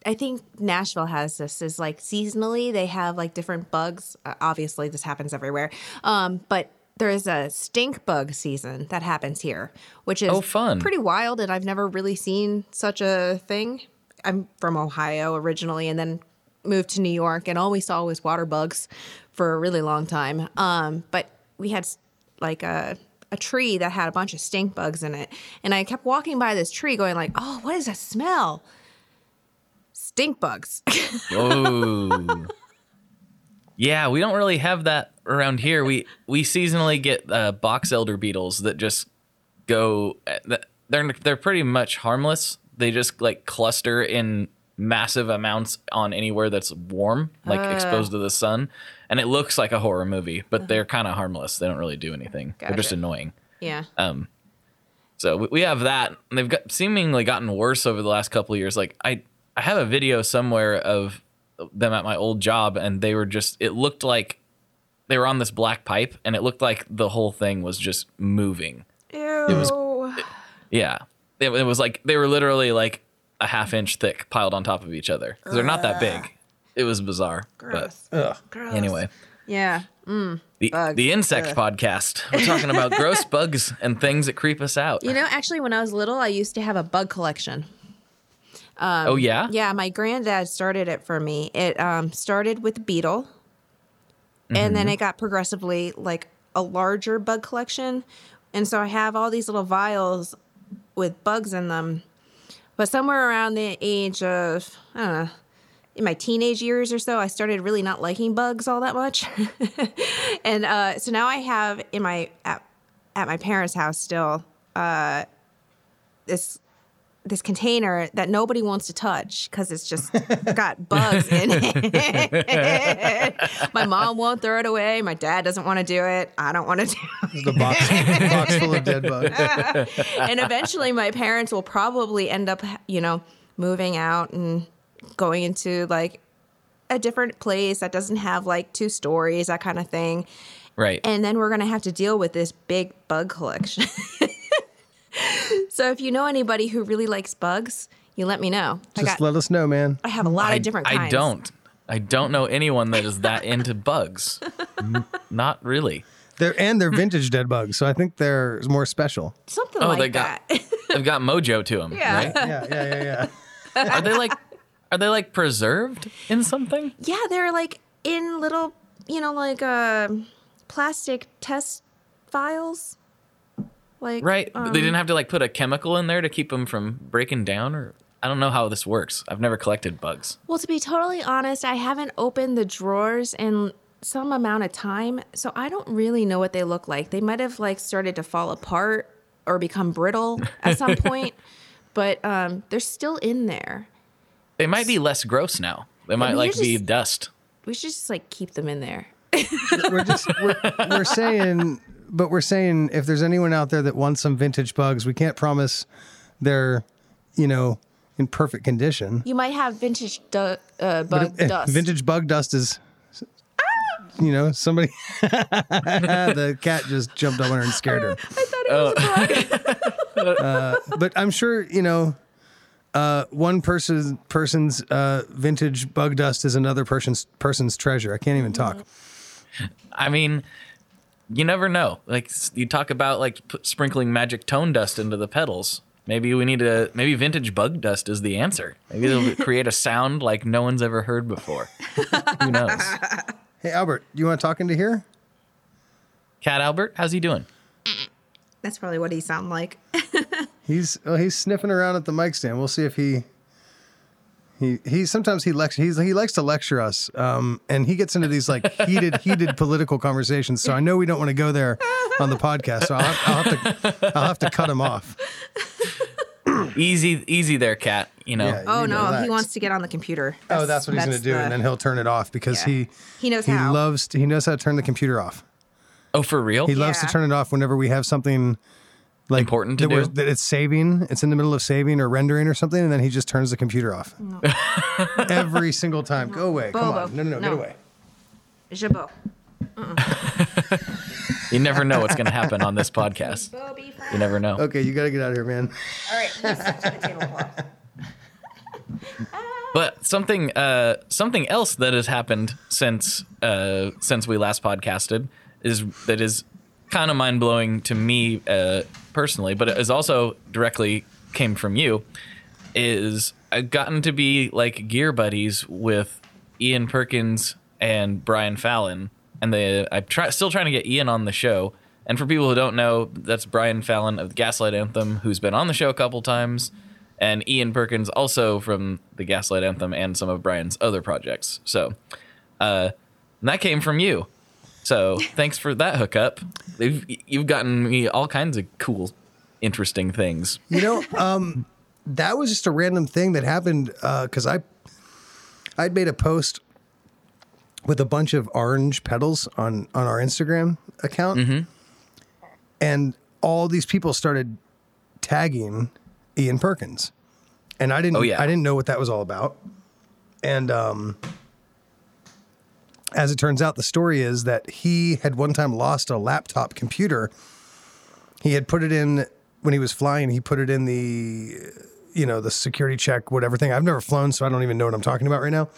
I think Nashville has this is like seasonally they have like different bugs. Uh, obviously, this happens everywhere. Um, but there is a stink bug season that happens here, which is Oh, fun. pretty wild, and I've never really seen such a thing. I'm from Ohio originally, and then moved to New York, and all we saw was water bugs for a really long time. Um, but we had like a a tree that had a bunch of stink bugs in it, and I kept walking by this tree, going like, "Oh, what is that smell?" Stink bugs. Oh. yeah, we don't really have that around here. We we seasonally get uh, box elder beetles that just go. They're they're pretty much harmless. They just like cluster in massive amounts on anywhere that's warm, like exposed to the sun, and it looks like a horror movie. But they're kind of harmless. They don't really do anything. They're just annoying. yeah. Um. So we- we have that, and they've got seemingly gotten worse over the last couple of years. Like I, I have a video somewhere of them at my old job, and they were just. It looked like they were on this black pipe, and it looked like the whole thing was just moving. Ew. was- Yeah, it, it was like they were literally like a half inch thick, piled on top of each other. 'Cause they're not that big. It was bizarre, Gross. but Gross. anyway. Yeah. Mm. The, Bugs. the insect podcast. We're talking about gross bugs and things that creep us out. You know, actually, when I was little, I used to have a bug collection. Oh yeah, Yeah, my granddad started it for me. It um, started with beetle, and then it got progressively like a larger bug collection. And so I have all these little vials with bugs in them. But somewhere around the age of, I don't know, in my teenage years or so, I started really not liking bugs all that much. and uh, so now I have in my, at, at my parents' house still, uh, this this container that nobody wants to touch because it's just got bugs in it. my mom won't throw it away. My dad doesn't want to do it. I don't want to do it. It's the box box full of dead bugs. And eventually, my parents will probably end up, you know, moving out and going into like a different place that doesn't have like two stories, that kind of thing. right. And then we're going to have to deal with this big bug collection. So if you know anybody who really likes bugs, you let me know. Just got let us know, man. I have a lot I, of different kinds. I don't. I don't know anyone that is that into bugs. Not really. They're and they're vintage dead bugs, so I think they're more special. Something Oh, like they got that. they've got mojo to them, Yeah. right? Yeah, yeah, yeah, yeah. Are they like are they like preserved in something? yeah, they're like in little, you know, like uh, plastic test vials. Like Right. um, they didn't have to like put a chemical in there to keep them from breaking down or I don't know how this works. I've never collected bugs. Well, to be totally honest, I haven't opened the drawers in some amount of time, so I don't really know what they look like. They might have like started to fall apart or become brittle at some point, but um, they're still in there. They might be less gross now. They might mean, like you're be dust. We should just like keep them in there. We're just we're, we're saying, but we're saying if there's anyone out there that wants some vintage bugs, we can't promise they're, you know, in perfect condition. You might have vintage du- uh, bug If- dust. Vintage bug dust is, you know, somebody. the cat just jumped up on her and scared her. I thought it was a bug. uh, but I'm sure you know. Uh, one person person's uh, vintage bug dust is another person's person's treasure. I can't even talk. I mean, you never know. Like you talk about like put, sprinkling magic tone dust into the pedals. Maybe we need to. Maybe vintage bug dust is the answer. Maybe it'll create a sound like no one's ever heard before. Who knows? Hey Albert, you want to talk into here? Cat Albert, how's he doing? That's probably what he sound like. He's well, he's sniffing around at the mic stand. We'll see if he he he sometimes he lecture he's he likes to lecture us. Um and he gets into these like heated heated political conversations. So I know we don't want to go there on the podcast. So I'll have, I'll have to I'll have to cut him off. easy, easy there, cat. You know. Yeah. Oh You no, relax. he wants to get on the computer. Oh, that's what he's going to do, the- and then he'll turn it off because Yeah. he He knows he how. loves to, he knows how to turn the computer off. Oh, for real? He loves to turn it off whenever we have something like Important to that, we're- do? that it's saving. It's in the middle of saving or rendering or something, and then he just turns the computer off every single time. Go away! Come Bobo. on! No, no, no, No. get away! Jabot. You never know what's going to happen on this podcast. You never know. Okay, you got to get out of here, man. All right, you stick to the tablecloth. But something uh, something else that has happened since uh, since we last podcasted is that is kind of mind blowing to me uh, personally, but it is also directly came from you. Is I've gotten to be like gear buddies with Ian Perkins and Brian Fallon, and they I'm try, still trying to get Ian on the show. And for people who don't know, that's Brian Fallon of the Gaslight Anthem, who's been on the show a couple times, and Ian Perkins also from the Gaslight Anthem and some of Brian's other projects. So uh, that came from you. So thanks for that hookup. You've, you've gotten me all kinds of cool, interesting things. You know, um, that was just a random thing that happened because I I'd made a post with a bunch of orange pedals on on our Instagram account, and all these people started tagging Ian Perkins, and I didn't Oh, yeah. I didn't know what that was all about, and um. As it turns out, the story is that he had one time lost a laptop computer. He had put it in when he was flying he put it in the you know the security check whatever thing. I've never flown so i don't even know what i'm talking about right now.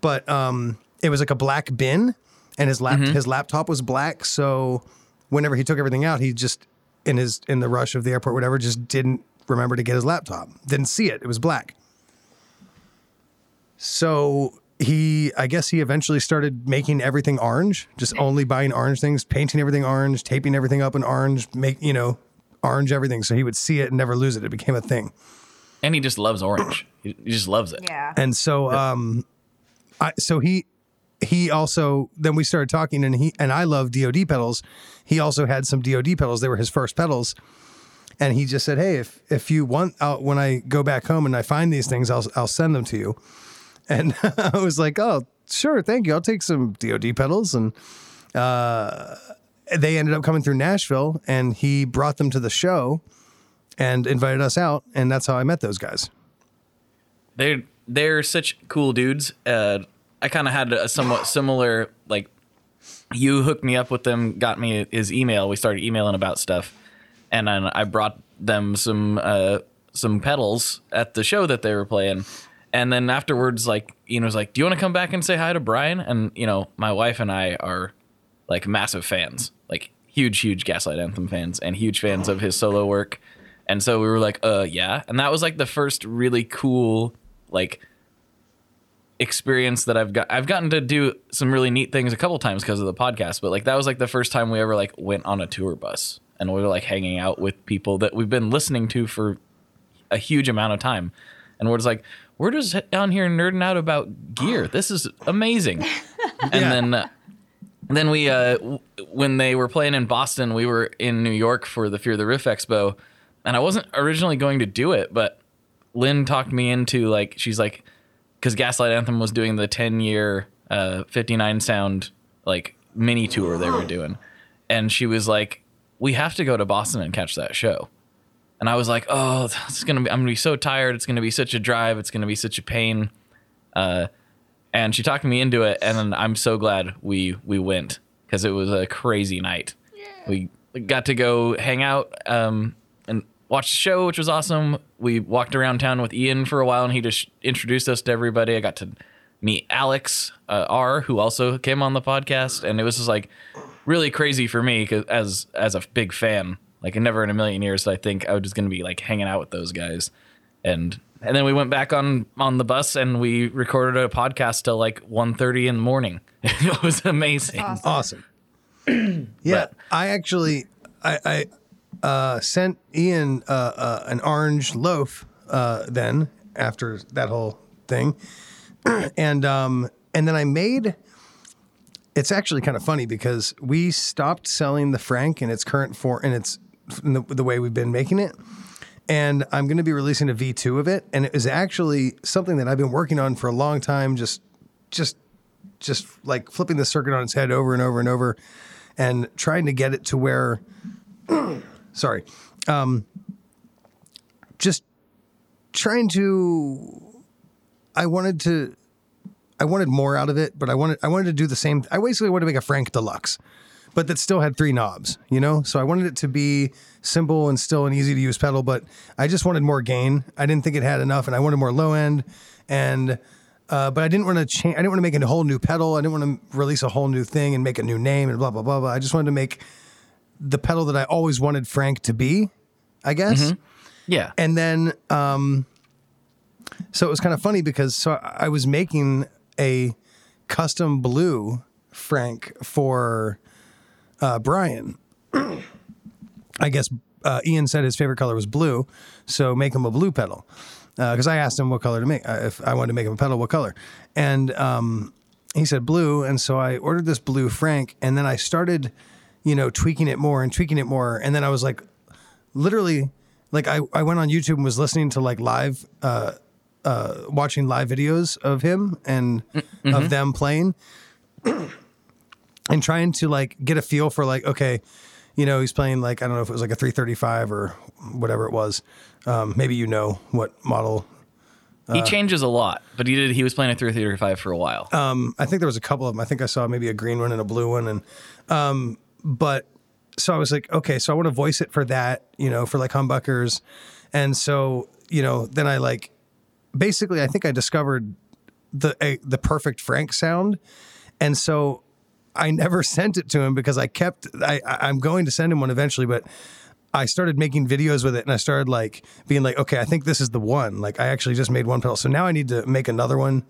But um it was like a black bin and his lap his laptop was black. So whenever he took everything out he just in his in the rush of the airport whatever just didn't remember to get his laptop didn't see it. It was black. So he i guess he eventually started making everything orange just only buying orange things painting everything orange taping everything up in orange make you know orange everything. So he would see it and never lose it. It became a thing. And he just loves orange. He, he just loves it. Yeah. and so um i so he he also then we started talking and he and i love dod pedals. He also had some dod pedals. They were his first pedals. And he just said hey if if you want I'll, when i go back home and i find these things i'll i'll send them to you and i was like oh sure thank you i'll take some dod pedals and uh they ended up coming through nashville and he brought them to the show and invited us out and that's how i met those guys They're they're such cool dudes. Uh, I kind of had a somewhat similar like. You hooked me up with them, got me his email. We started emailing about stuff, and then I brought them some uh, some pedals at the show that they were playing. And then afterwards, like was like, "Do you want to come back and say hi to Brian?" And you know, my wife and I are like massive fans, like huge, huge Gaslight Anthem fans, and huge fans of his solo work. And so we were like, "Uh, yeah." And that was like the first really cool, like experience that I've got. I've gotten to do some really neat things a couple times because of the podcast, but like that was like the first time we ever like went on a tour bus and we were like hanging out with people that we've been listening to for a huge amount of time. And we're just like, we're just down here nerding out about gear. This is amazing. and then, uh, then we, uh, w- when they were playing in Boston, we were in New York for the Fear the Riff Expo, and I wasn't originally going to do it, but Lynn talked me into like, she's like, because Gaslight Anthem was doing the 10 year, uh, 59 sound like mini tour they were doing, and she was like, we have to go to Boston and catch that show. And I was like, oh, it's gonna be. I'm gonna be so tired. It's gonna be such a drive. It's gonna be such a pain. Uh, and she talked me into it, and then I'm so glad we we went because it was a crazy night. We got to go hang out um, and watch the show, which was awesome. We walked around town with Ian for a while, and he just introduced us to everybody. I got to meet Alex uh, R, who also came on the podcast, and it was just like really crazy for me 'cause as as a big fan. Like never in a million years did I think I was just gonna be like hanging out with those guys, and and then we went back on on the bus and we recorded a podcast till like 1.30 in the morning. it was amazing. Awesome. yeah, But- I actually I, I uh, sent Ian uh, uh, an orange loaf uh, then after that whole thing, and um, and then I made. It's actually kind of funny because we stopped selling the Frank in its current form in its in the, the way we've been making it, and I'm going to be releasing a V2 of it, and it is actually something that I've been working on for a long time. Just, just, just like flipping the circuit on its head over and over and over, and trying to get it to where, sorry, um, just trying to. I wanted to. I wanted more out of it, but I wanted I wanted to do the same. I basically wanted to make a Frank Deluxe, but that still had three knobs, you know. So I wanted it to be simple and still an easy to use pedal, but I just wanted more gain. I didn't think it had enough, and I wanted more low end, and uh, but I didn't want to change. I didn't want to make a whole new pedal. I didn't want to release a whole new thing and make a new name and blah blah blah blah. I just wanted to make the pedal that I always wanted Frank to be, I guess. Yeah. And then, um, so it was kind of funny because so I was making a custom blue Frank for uh, Brian. I guess uh, Ian said his favorite color was blue, so make him a blue pedal. Because I asked him what color to make, uh, if I wanted to make him a pedal, what color, and um, he said blue, and so I ordered this blue Frank, and then I started, you know, tweaking it more and tweaking it more, and then I was like, literally, like I, I went on YouTube and was listening to like live, uh, uh, watching live videos of him and of them playing, and trying to like get a feel for like okay you know he's playing like i don't know if it was like a 335 or whatever it was um, maybe you know what model he changes a lot, but he did. He was playing a 335 for a while. um, i think there was a couple of them i think i saw maybe a green one and a blue one and um, but so i was like okay so i want to voice it for that you know for like humbuckers and so you know then i like basically i think i discovered the a, the perfect frank sound and so I never sent it to him because I kept I I'm going to send him one eventually, but I started making videos with it and I started like being like, okay, I think this is the one. Like I actually just made one pedal. So now I need to make another one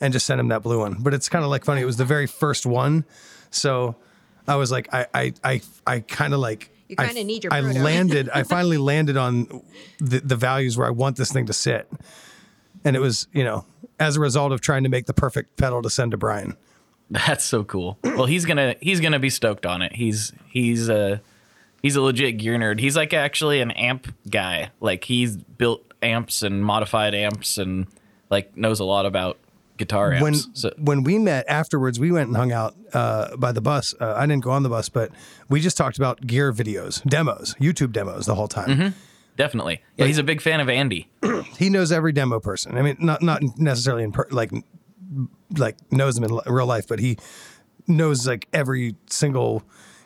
and just send him that blue one. But it's kind of like funny. It was the very first one. So I was like, I I I, I kind of like You kinda need your I proto. landed, I finally landed on the, the values where I want this thing to sit. And it was, you know, as a result of trying to make the perfect pedal to send to Brian. That's so cool. Well, he's gonna he's gonna be stoked on it. He's he's a he's a legit gear nerd. He's like actually an amp guy. Like he's built amps and modified amps and like knows a lot about guitar amps. when so, when we met afterwards, we went and hung out uh, by the bus. Uh, I didn't go on the bus, but we just talked about gear videos, demos, YouTube demos the whole time. Mm-hmm. definitely, yeah, he's a big fan of Andy. He knows every demo person. I mean, not not necessarily in per, like like knows him in real life, but he knows like every single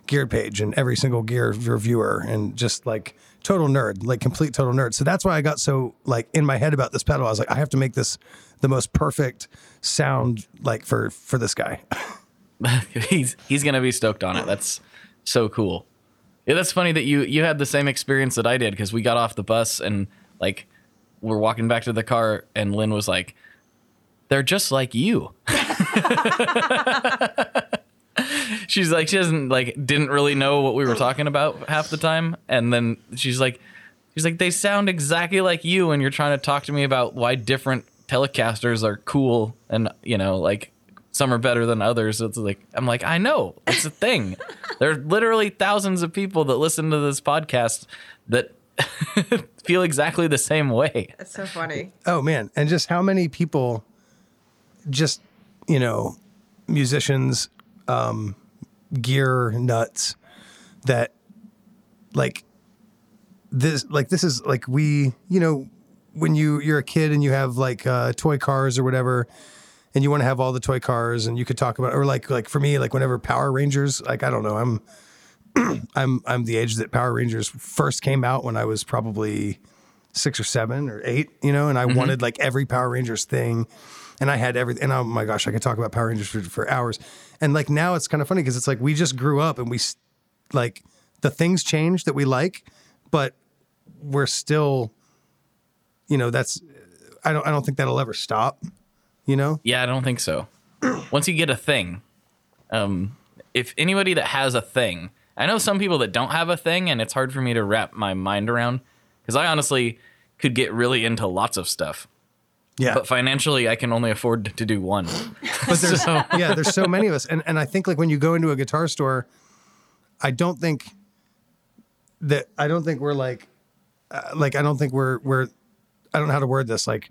gear page and every single gear reviewer and just like total nerd, like complete total nerd. So that's why I got so like in my head about this pedal. I was like, I have to make this the most perfect sound like for for this guy. he's he's gonna be stoked on it. That's so cool. Yeah, that's funny that you you had the same experience that I did because we got off the bus and like we're walking back to the car and Lynn was like, "They're just like you." she's like she doesn't like didn't really know what we were talking about half the time, and then she's like, she's like they sound exactly like you, and you're trying to talk to me about why different Telecasters are cool and you know like some are better than others. It's like I'm like I know it's a thing. there are literally thousands of people that listen to this podcast that feel exactly the same way. That's so funny. Oh man, and just how many people just, you know, musicians um gear nuts that like this like this is like we, you know, when you you're a kid and you have like uh toy cars or whatever and you want to have all the toy cars and you could talk about or like like for me like whenever Power Rangers like I don't know, I'm I'm I'm the age that Power Rangers first came out when I was probably six or seven or eight, you know, and I wanted like every Power Rangers thing. And I had everything. And oh my gosh, I could talk about Power Rangers for, for hours. And like now it's kind of funny because it's like we just grew up and we like the things change that we like, but we're still, you know, that's, I don't, I don't think that'll ever stop, you know? Yeah, I don't think so. Once you get a thing, um, if anybody that has a thing, I know some people that don't have a thing, and it's hard for me to wrap my mind around because I honestly could get really into lots of stuff, Yeah. but financially, I can only afford to do one. but there's yeah, there's so many of us, and and I think like when you go into a guitar store, I don't think that I don't think we're like uh, like I don't think we're we're I don't know how to word this like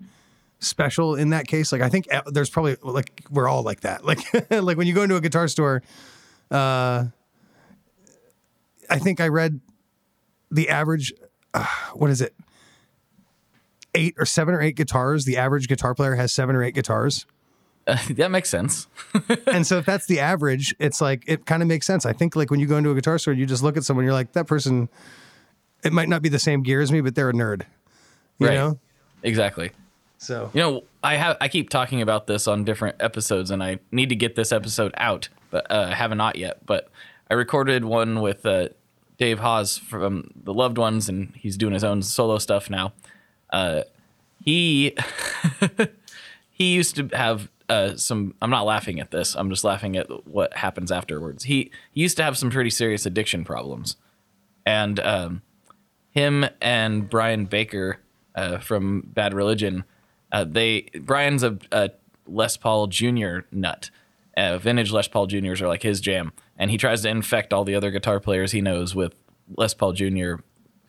special in that case. Like I think uh, there's probably like we're all like that. Like like when you go into a guitar store, uh, I think I read the average. Uh, what is it? Eight or seven or eight guitars. The average guitar player has seven or eight guitars. Uh, that makes sense. and so if that's the average, it's like it kind of makes sense. I think like when you go into a guitar store, you just look at someone, you're like, that person. It might not be the same gear as me, but they're a nerd. You Right. know. exactly. So You know, I have I keep talking about this on different episodes, and I need to get this episode out, but uh, I haven't not yet. But I recorded one with uh, Dave Hause from the Loved Ones, and he's doing his own solo stuff now. Uh, he he used to have uh, some. I'm not laughing at this. I'm just laughing at what happens afterwards. He, he used to have some pretty serious addiction problems, and um, him and Brian Baker uh, from Bad Religion, uh, they Brian's a, a Les Paul Jr. nut. Uh, vintage Les Paul Juniors are like his jam, and he tries to infect all the other guitar players he knows with Les Paul Jr.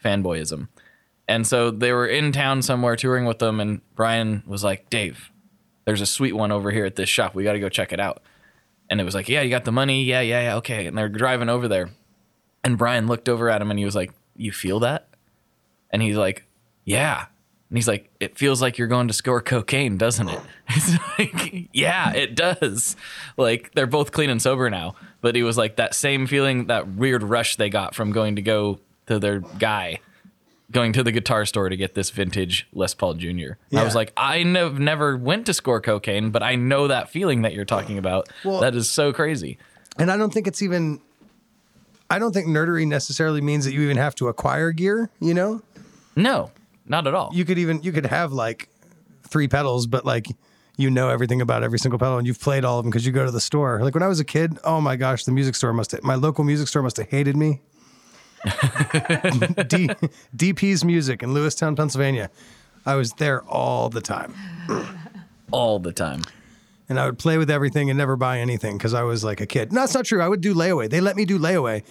fanboyism. And so they were in town somewhere touring with them, and Brian was like, "Dave, there's a sweet one over here at this shop. We got to go check it out." And it was like, "Yeah, you got the money? Yeah, yeah, yeah, okay." And they're driving over there, and Brian looked over at him and he was like, "You feel that?" And he's like, "Yeah." And he's like, "It feels like you're going to score cocaine, doesn't it?" It's like, "Yeah, it does." Like they're both clean and sober now, but he was like that same feeling, that weird rush they got from going to go to their guy, going to the guitar store to get this vintage Les Paul Jr. I was like, I nev- never went to score cocaine, but I know that feeling that you're talking about. Well- that is so crazy. And I don't think it's even. I don't think nerdery necessarily means that you even have to acquire gear. You know, No, not at all. you could even you could have like three pedals, but like you know everything about every single pedal, and you've played all of them because you go to the store. Like when I was a kid, oh my gosh, the music store must have, my local music store must have hated me. D, DP's Music in Lewistown, Pennsylvania. I was there all the time. all the time. and I would play with everything and never buy anything because I was like a kid. No, that's not true. I would do layaway. They let me do layaway.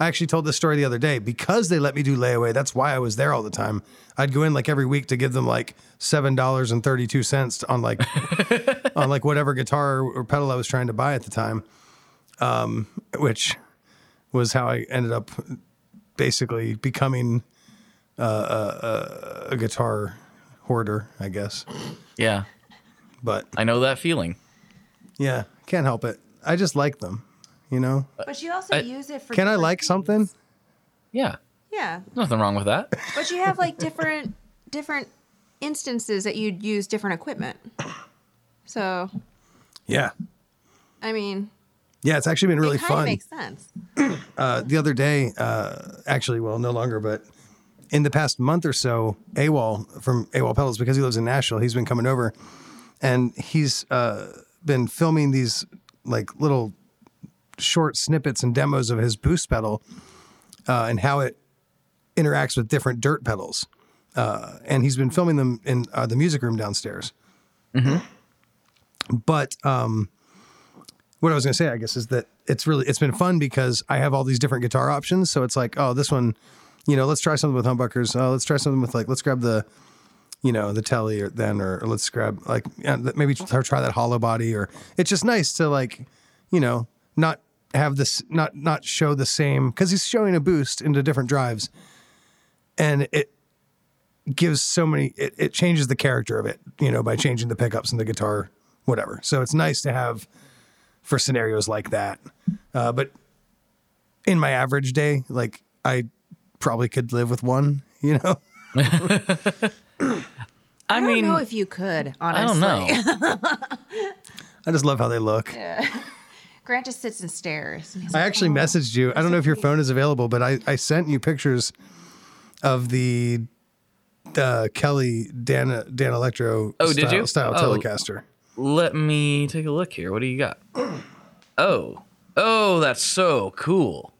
I actually told this story the other day because they let me do layaway. That's why I was there all the time. I'd go in like every week to give them like seven dollars and thirty two cents on like on like whatever guitar or pedal I was trying to buy at the time, um, which was how I ended up basically becoming uh, a, a, a guitar hoarder, I guess. Yeah, But I know that feeling. Yeah, can't help it. I just like them, you know. But you also I- use it for. Can I like things. something? Yeah, Yeah, nothing wrong with that. but you have like different different instances that you'd use different equipment. So Yeah, I mean, yeah. It's actually been really it fun. makes sense. uh, the other day, uh, actually, well, no longer, but in the past month or so, AWOL from AWOL Pedals, because he lives in Nashville, he's been coming over, and he's uh, been filming these like little short snippets and demos of his boost pedal uh, and how it interacts with different dirt pedals. Uh, and he's been filming them in uh, the music room downstairs. But um, what I was going to say, I guess, is that it's really it's been fun because I have all these different guitar options. So it's like, oh, this one, you know, let's try something with humbuckers. Oh, let's try something with like, let's grab the, you know, the telly or then, or, or let's grab like maybe try try that hollow body. Or it's just nice to like, you know, not have this, not not show the same because he's showing a boost into different drives, and it gives so many. It, it changes the character of it, you know, by changing the pickups and the guitar, whatever. So it's nice to have for scenarios like that. Uh, but in my average day, like I probably could live with one, you know? I, I don't mean, know if you could. honestly. I don't know. I just love how they look. Grant just sits and stares. and I like, actually "Oh." messaged you. I don't know if your phone is available, but I, I sent you pictures of the uh, Kelly Dan Danelectro Oh, style, did you? style Oh. Telecaster. Let me take a look here. What do you got? Oh, oh, that's so cool.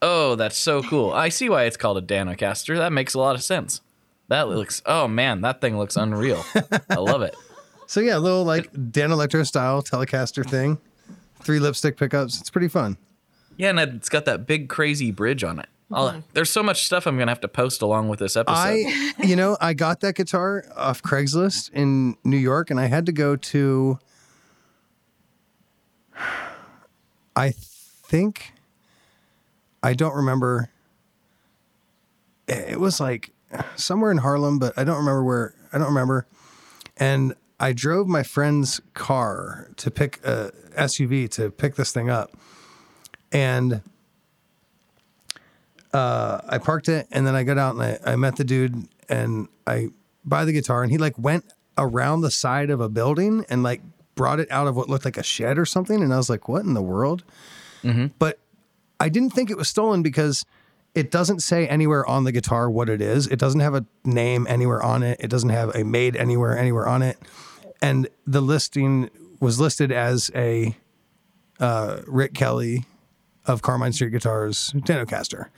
Oh, that's so cool. I see why it's called a Danocaster. That makes a lot of sense. That looks. Oh man, that thing looks unreal. I love it. So yeah, a little like Danelectro style Telecaster thing. Three lipstick pickups. It's pretty fun. Yeah, and it's got that big crazy bridge on it. I'll, mm-hmm. there's so much stuff I'm gonna have to post along with this episode. I, you know, I got that guitar off Craigslist in New York, and I had to go to. I think. I don't remember. It was like somewhere in Harlem, but I don't remember where. I don't remember. And I drove my friend's car to pick a SUV to pick this thing up, and uh, I parked it and then I got out and I, I met the dude and I buy the guitar and he like went around the side of a building and like brought it out of what looked like a shed or something. And I was like, what in the world? But I didn't think it was stolen because it doesn't say anywhere on the guitar what it is. It doesn't have a name anywhere on it. It doesn't have a made anywhere anywhere on it. And the listing was listed as a uh, Rick Kelly of Carmine Street Guitars Denocaster.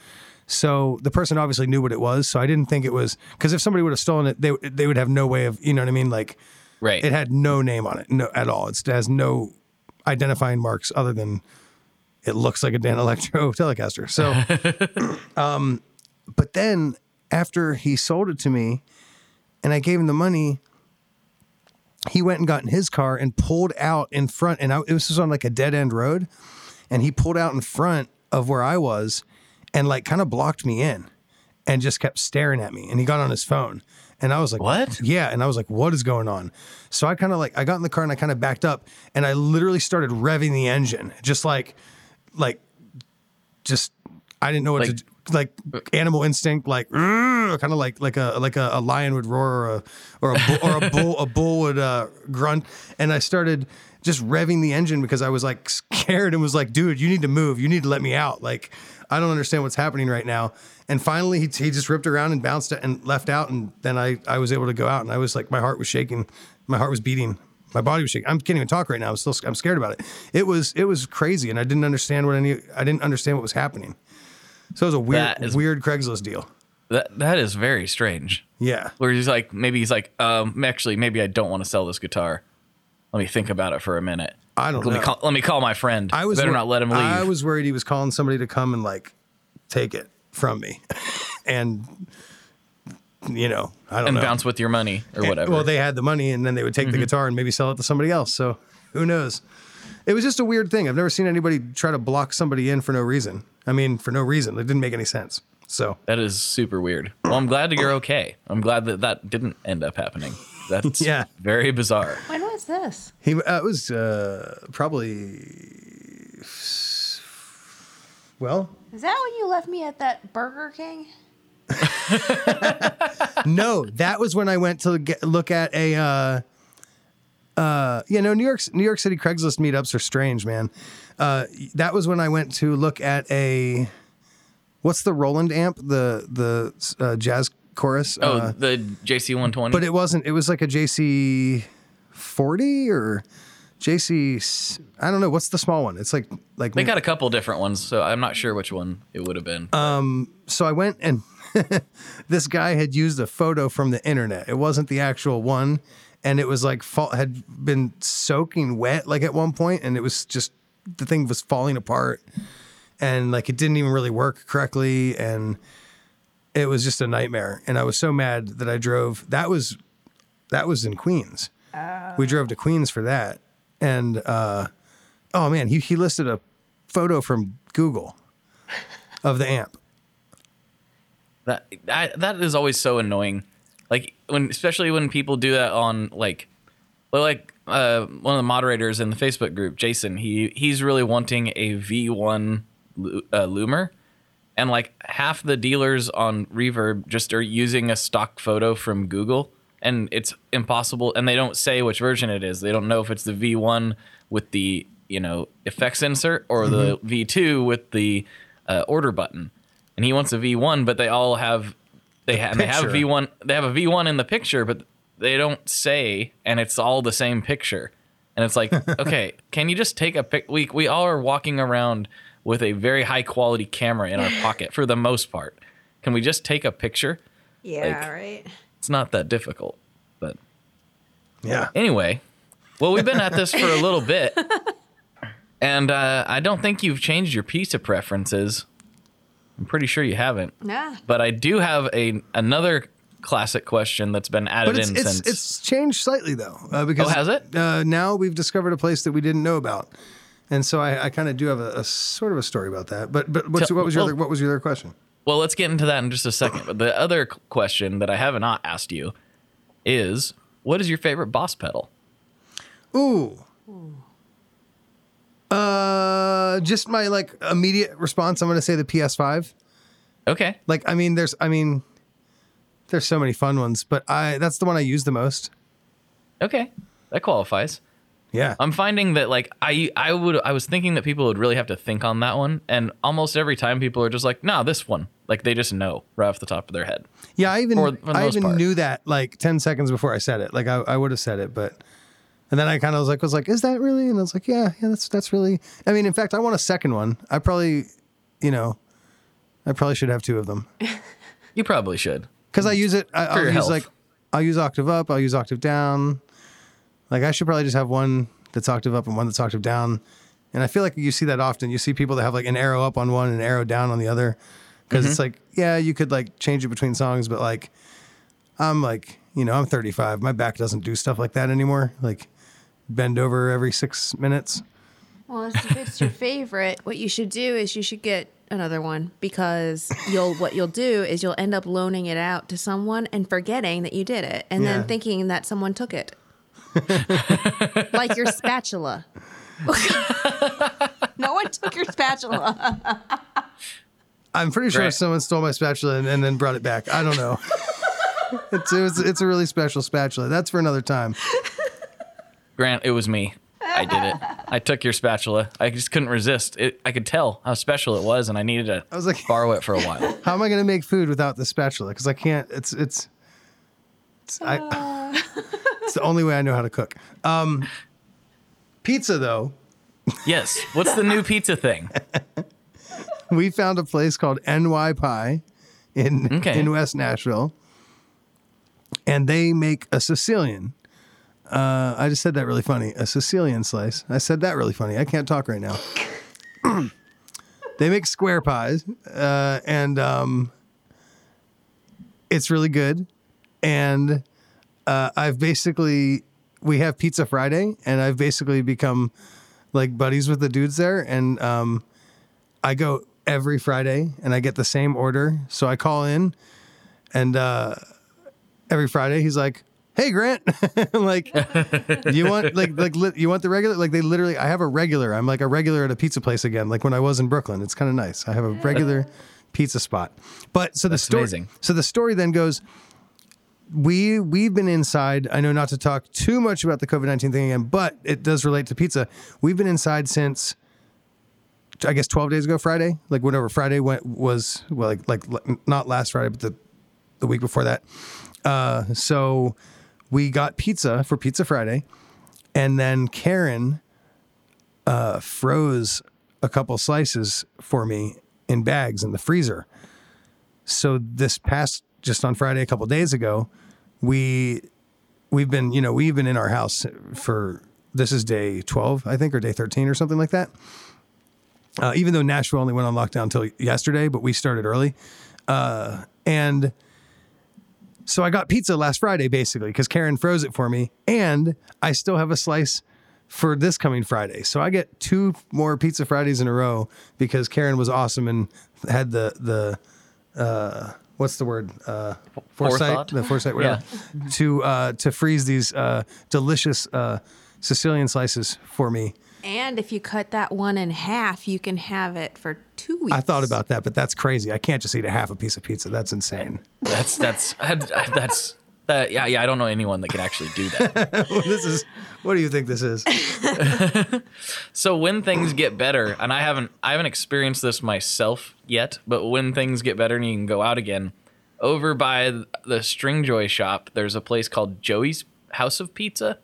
So the person obviously knew what it was. So I didn't think it was because if somebody would have stolen it, they they would have no way of you know what I mean. Like right. it had no name on it, no at all. It's, it has no identifying marks other than it looks like a Danelectro Telecaster. So, um, but then after he sold it to me, and I gave him the money, he went and got in his car and pulled out in front, and I, it was just on like a dead end road, and he pulled out in front of where I was, and like kind of blocked me in, and just kept staring at me, and he got on his phone. And I was like, What? Yeah. And I was like, what is going on? So I kind of like, I got in the car and I kind of backed up and I literally started revving the engine, just like, like, just, I didn't know what Like- to do. Like animal instinct, like kind of like like a like a, a lion would roar or a or a bull, or a bull a bull would uh, grunt, and I started just revving the engine because I was like scared and was like, dude, you need to move, you need to let me out, like I don't understand what's happening right now. And finally, he, he just ripped around and bounced and left out. And then I, I was able to go out and I was like, my heart was shaking. My heart was beating. My body was shaking. I can't even talk right now. I'm still, I'm scared about it. It was, it was crazy. And I didn't understand what any, I didn't understand what was happening. So it was a weird, is- weird Craigslist deal. that that is very strange. Yeah. Where he's like, maybe he's like, um, actually, maybe I don't want to sell this guitar. Let me think about it for a minute. I don't let know. Me call, let me call my friend. I was better wor- not let him leave. I was worried he was calling somebody to come and like take it from me, and you know I don't know. and know. bounce with your money or whatever. Well, they had the money, and then they would take Mm-hmm. the guitar and maybe sell it to somebody else. So who knows? It was just a weird thing. I've never seen anybody try to block somebody in for no reason. I mean, for no reason. It didn't make any sense. So that is super weird. Well, I'm glad that you're okay. I'm glad that that didn't end up happening. That's Yeah. very bizarre. When was this? he uh, it was uh, probably well, Is that when you left me at that Burger King? no, that was when I went to get, look at a. Uh, uh, you know, New York New York City Craigslist meetups are strange, man. Uh, that was when I went to look at a. What's the Roland amp? The the uh, jazz chorus. Oh, Uh, the JC 120. but it wasn't. It was like a JC forty or JC. I don't know. What's the small one? It's like like they got a couple different ones, so I'm not sure which one it would have been. Um. so I went and this guy had used a photo from the internet. It wasn't the actual one, and it was like fall, had been soaking wet like at one point, and it was just the thing was falling apart, and like it didn't even really work correctly, and it was just a nightmare. And I was so mad that I drove. That was that was in Queens. We drove to Queens for that, and uh, oh man, he he listed a photo from Google of the amp. That I, that is always so annoying. When, especially when people do that on like, well, like uh, one of the moderators in the Facebook group, Jason. He he's really wanting a V1 lu- uh, loomer, and like half the dealers on Reverb just are using a stock photo from Google, and it's impossible. And they don't say which version it is. They don't know if it's the V1 with the you know effects insert or the V2 with the uh, order button. And he wants a V1, but they all have they ha- and they have a picture. V1. They have a V1 in the picture, but they don't say, and it's all the same picture. And it's like, okay, can you just take a pic? We we all are walking around with a very high quality camera in our pocket for the most part. Can we just take a picture? Yeah, Like- right. It's not that difficult. But Yeah. anyway, well, we've been at this for a little bit, and uh, I don't think you've changed your pizza preferences. I'm pretty sure you haven't. Yeah. But I do have a another classic question that's been added But it's in it's, since. it's changed slightly though, uh, because Oh, has it? Uh, now we've discovered a place that we didn't know about, and so I, I kind of do have a, a sort of a story about that. But but what's, Tell- what was your well- other, what was your other question? well, let's get into that in just a second. But the other question that I have not asked you is, what is your favorite boss pedal? Ooh. Uh, just my like immediate response. I'm going to say the PS5. Okay. Like, I mean, there's, I mean, there's so many fun ones, but I that's the one I use the most. Okay. That qualifies. Yeah. I'm finding that like I I would I was thinking that people would really have to think on that one, and almost every time people are just like, nah, this one. Like they just know right off the top of their head. Yeah, I even I even part. knew that like ten seconds before I said it. Like I, I would have said it, but and then I kind of was like was like, is that really? And I was like, yeah, yeah, that's that's really. I mean, in fact, I want a second one. I probably, you know, I probably should have two of them You probably should. because I use it. I, I'll your use health. like I'll use octave up. I'll use octave down. Like I should probably just have one that's octave up and one that's octave down. And I feel like you see that often. You see people that have like an arrow up on one and an arrow down on the other. Because it's mm-hmm. like, yeah, you could like change it between songs, but like, I'm like, you know, I'm 35. My back doesn't do stuff like that anymore. Like, bend over every six minutes. Well, if it's your favorite, what you should do is you should get another one because you'll what you'll do is you'll end up loaning it out to someone and forgetting that you did it and Yeah. then thinking that someone took it. like your spatula. no one took your spatula. I'm pretty sure Right. someone stole my spatula and, and then brought it back. I don't know. it's, it was, it's a really special spatula. That's for another time. Grant, it was me. I did it. I took your spatula. I just couldn't resist. It, I could tell how special it was, and I needed to I was like- borrow it for a while. How am I going to make food without the spatula? Because I can't. It's it's. It's, I, it's the only way I know how to cook. Um, pizza though, Yes. What's the new pizza thing? we found a place called NY Pie in Okay. in West Nashville, and they make a Sicilian. Uh, I just said that really funny. A Sicilian slice. I said that really funny. I can't talk right now. they make square pies, uh, and um, it's really good. And uh, I've basically we have Pizza Friday, and I've basically become like buddies with the dudes there, and um, I go every Friday and I get the same order. So I call in and uh, every Friday he's like, Hey Grant, like you want like like li- you want the regular like they literally I have a regular. I'm like a regular at a pizza place again, like when I was in Brooklyn. It's kind of nice. I have a regular pizza spot. But so the That's story amazing. so the story then goes we we've been inside. I know not to talk too much about the COVID nineteen thing again, but it does relate to pizza. We've been inside since I guess twelve days ago, Friday, like whatever Friday went was well, like like not last Friday, but the the week before that. Uh, so we got pizza for Pizza Friday, and then Karen uh, froze a couple slices for me in bags in the freezer. So this past just on Friday, a couple days ago, we we've been you know we've been in our house for this is day twelve I think or day thirteen or something like that. Uh, even though Nashville only went on lockdown until yesterday, but we started early, uh, and so I got pizza last Friday basically because Karen froze it for me, and I still have a slice for this coming Friday. So I get two more Pizza Fridays in a row because Karen was awesome and had the the uh, what's the word? Uh, foresight? The foresight whatever. To uh, to freeze these uh, delicious uh, Sicilian slices for me. And if you cut that one in half, you can have it for two weeks. I thought about that, but that's crazy. I can't just eat a half a piece of pizza. That's insane. That's that's that's that. Yeah, yeah. I don't know anyone that can actually do that. this is what do you think this is? So when things get better, and I haven't I haven't experienced this myself yet, but when things get better and you can go out again, over by the Stringjoy shop, there's a place called Joey's House of Pizza.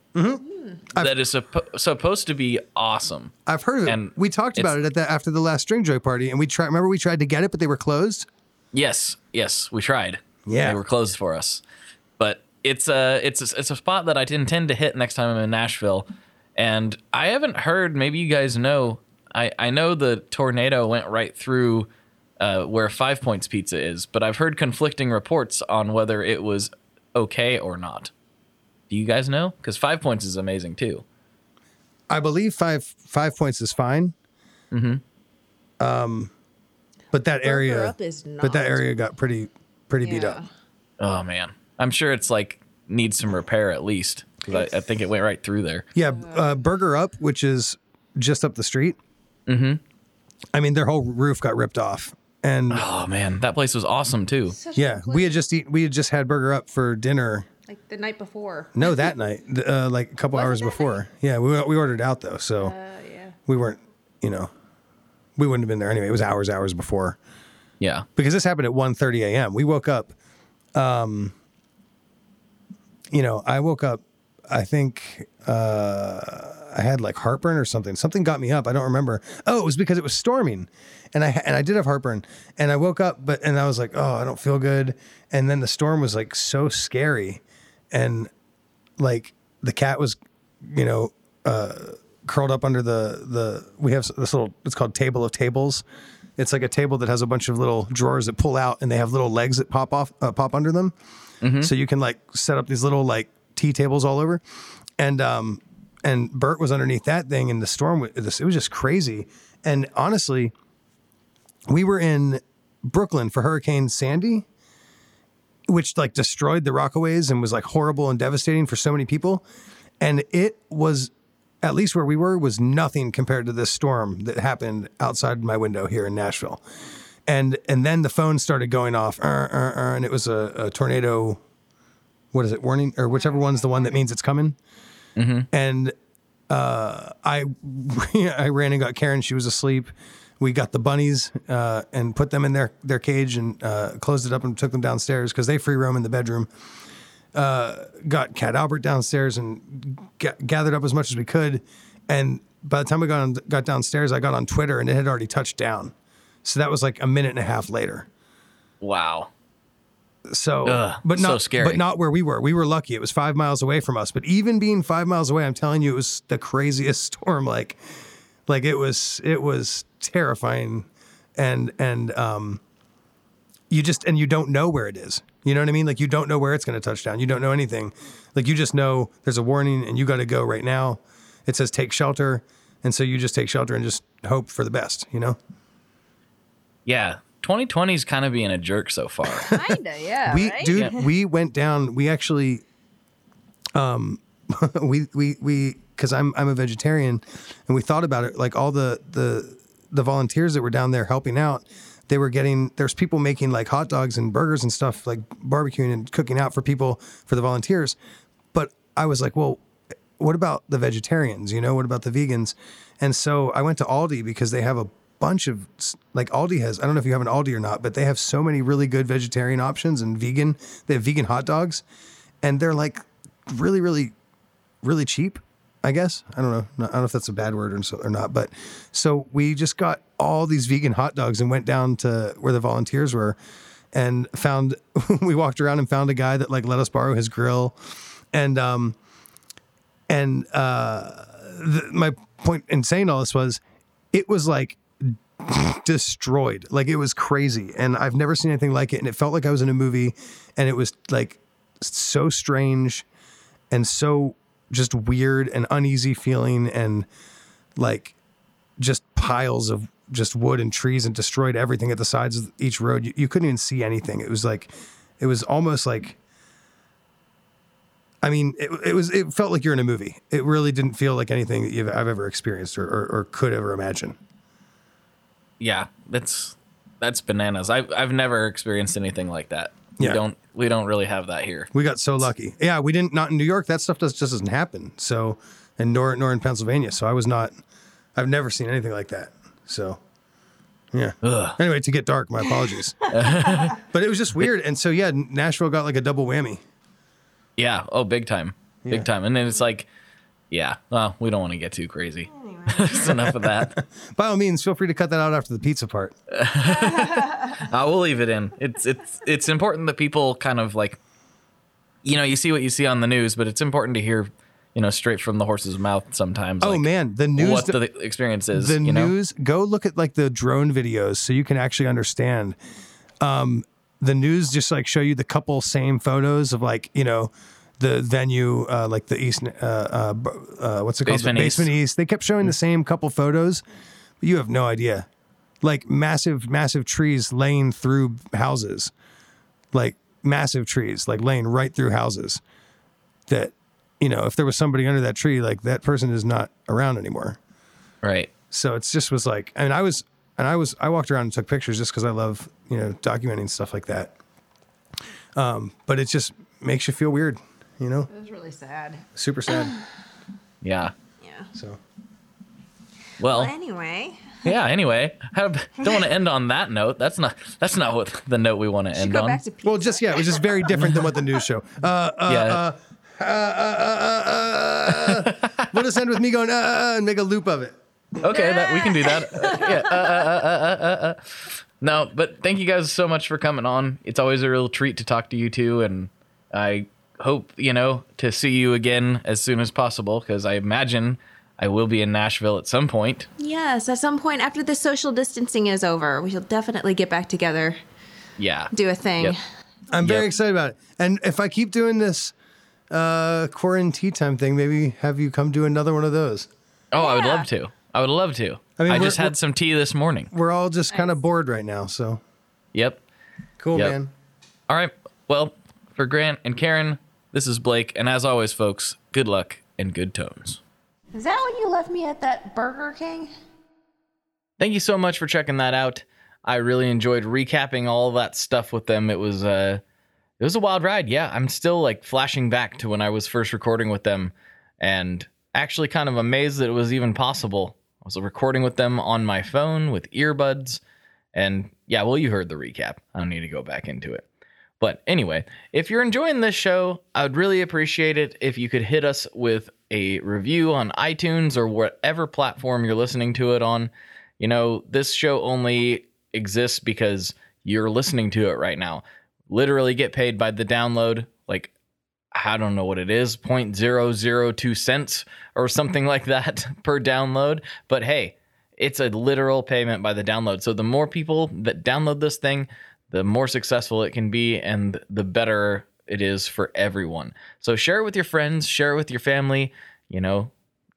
That is suppo- supposed to be awesome. I've heard of it. And we talked about it at the after the last Stringjoy party, and we tried. Remember, we tried to get it, but they were closed. Yes, yes, we tried. Yeah. they were closed for us, but it's a it's a, it's a spot that I intend to hit next time I'm in Nashville, and I haven't heard. Maybe you guys know. I I know the tornado went right through uh, where Five Points Pizza is, but I've heard conflicting reports on whether it was okay or not. Do you guys know? Because Five Points is amazing too. I believe five five points is fine. Mm-hmm. Um, but that Burger area, Up is but that area got pretty pretty beat up. Oh man, I'm sure it's like needs some repair at least because I, I think it went right through there. Yeah, uh, Burger Up, which is just up the street. Mm-hmm. I mean, their whole roof got ripped off, and Oh man, that place was awesome too. yeah, we had just eat, we had just had Burger Up for dinner. Like the night before. No, that night, uh, like a couple Was it hours that before. Yeah, we we ordered out though, so Uh, yeah. we weren't, you know, we wouldn't have been there anyway. It was hours, hours before Yeah. because this happened at 1.30 a.m. We woke up. Um, you know, I woke up. I think uh, I had like heartburn or something. Something got me up. I don't remember. Oh, it was because it was storming, and I and I did have heartburn. And I woke up, but and I was like, oh, I don't feel good. And then the storm was like so scary, and like the cat was, you know, uh, curled up under the the. We have this little. It's called table of tables. It's like a table that has a bunch of little drawers that pull out, and they have little legs that pop off, uh, pop under them. So you can like set up these little like tea tables all over, and um, and Bert was underneath that thing, and the storm was it was just crazy. And honestly, we were in Brooklyn for Hurricane Sandy, which like destroyed the Rockaways and was like horrible and devastating for so many people. And it was, at least where we were, was nothing compared to this storm that happened outside my window here in Nashville. And and then the phone started going off, uh, uh, uh, and it was a, a tornado. What is it? Warning or whichever one's the one that means it's coming. And uh, I I ran and got Karen. She was asleep. We got the bunnies uh, and put them in their their cage and uh, closed it up and took them downstairs because they free roam in the bedroom. Uh, got Cat Albert downstairs and ga- gathered up as much as we could. And by the time we got on, got downstairs, I got on Twitter and it had already touched down. So that was like a minute and a half later. Wow. So, Ugh, but so not, scary. but not where we were. We were lucky; it was five miles away from us. But even being five miles away, I'm telling you, it was the craziest storm. Like, like it was, it was terrifying, and and um, you just and you don't know where it is. You know what I mean? Like you don't know where it's going to touch down. You don't know anything. Like you just know there's a warning, and you got to go right now. It says take shelter, and so you just take shelter and just hope for the best. You know. Yeah. 2020 is kind of being a jerk so far. Kinda, yeah. we right? dude we went down we actually um we we we because i'm i'm a vegetarian and we thought about it like all the the the volunteers that were down there helping out they were getting there's people making like hot dogs and burgers and stuff like barbecuing and cooking out for people for the volunteers. But i was like well what about the vegetarians you know? What about the vegans? And so i went to aldi because they have a bunch of like aldi has i don't know if you have an aldi or not but they have so many really good vegetarian options and vegan they have vegan hot dogs and they're like really really really cheap i guess. I don't know. I don't know if that's a bad word or, or not but so we just got all these vegan hot dogs and went down to where the volunteers were and found we walked around and found a guy that like let us borrow his grill. And um and uh the, my point in saying all this was it was like destroyed. Like it was crazy. And i've never seen anything like it. And it felt like i was in a movie. And it was like so strange and so just weird and uneasy feeling and like just piles of just wood and trees and destroyed everything at the sides of each road you, you couldn't even see anything it was like it was almost like I mean, it, it was. It felt like you're in a movie. It really didn't feel like anything that I've ever experienced or, or, or could ever imagine. yeah, that's that's bananas. I've I've never experienced anything like that. Yeah. We don't we don't really have that here. We got so lucky. Yeah, we didn't. Not in New York. That stuff does, just doesn't happen. So, and nor nor in Pennsylvania. So I was not. I've never seen anything like that. So, yeah. Ugh. Anyway, to get dark, my apologies. but it was just weird. And so yeah, Nashville got like a double whammy. Yeah. Oh, big time. Yeah. Big time. And then it's like, yeah. Well, we don't want to get too crazy. That's enough of that. By all means, feel free to cut that out after the pizza part. I will leave it in. It's it's it's important that people kind of like, you know, you see what you see on the news, but it's important to hear, you know, straight from the horse's mouth sometimes. Oh like, man, the news. what the experience is. the you know? news go look at like the drone videos so you can actually understand um the news just like show you the couple same photos of like you know the venue uh like the east uh uh, uh what's it called? Basement the East. basement east. They kept showing the same couple photos but you have no idea. Like massive massive trees laying through houses. Like massive trees like laying right through houses that you know if there was somebody under that tree like that person is not around anymore. Right. so it's just was like, I and I was, and I was, I walked around and took pictures just because I love, you know, documenting stuff like that. Um, but it just makes you feel weird, you know, It was really sad. super sad. Yeah. Yeah. So Well, Well, anyway, yeah. Anyway, I don't want to end on that note. That's not. That's not what the note we want to end go on. back to pizza. well, just yeah, it was just very different than what the news show. Uh, uh, Yeah. uh, uh, uh, uh, uh, uh. We'll just end with me going uh, uh, uh, and make a loop of it. Okay, that we can do that. Uh, yeah. Uh, uh, uh, uh, uh, uh. No, but thank you guys so much for coming on. It's always a real treat to talk to you two, and I hope you know to see you again as soon as possible because I imagine I will be in Nashville at some point. yes, at some point after the social distancing is over, we shall definitely get back together, Yeah. do a thing. Yep. I'm very Yep. excited about it. And if I keep doing this uh, quarantine time thing, maybe have you come do another one of those. Oh, I would love to. I would love to. I I, mean, we're- just had some tea this morning. We're all just kind of bored right now, so Yep. cool, Yep. man. All right. Well, for Grant and Karen, this is Blake, and as always, folks, good luck and good tones. Is that when you left me at that Burger King? Thank you so much for checking that out. I really enjoyed recapping all that stuff with them. It was uh it was a wild ride. Yeah, I'm still like flashing back to when I was first recording with them and actually kind of amazed that it was even possible. I was recording with them on my phone with earbuds and yeah, well you heard the recap. I don't need to go back into it. But anyway, if you're enjoying this show, I would really appreciate it if you could hit us with a review on iTunes or whatever platform you're listening to it on. You know, this show only exists because you're listening to it right now. Literally get paid by the download, like I don't know what it is, 0.002 cents or something like that per download. But hey, it's a literal payment by the download. So the more people that download this thing, the more successful it can be and the better it is for everyone. So share it with your friends, share it with your family, you know,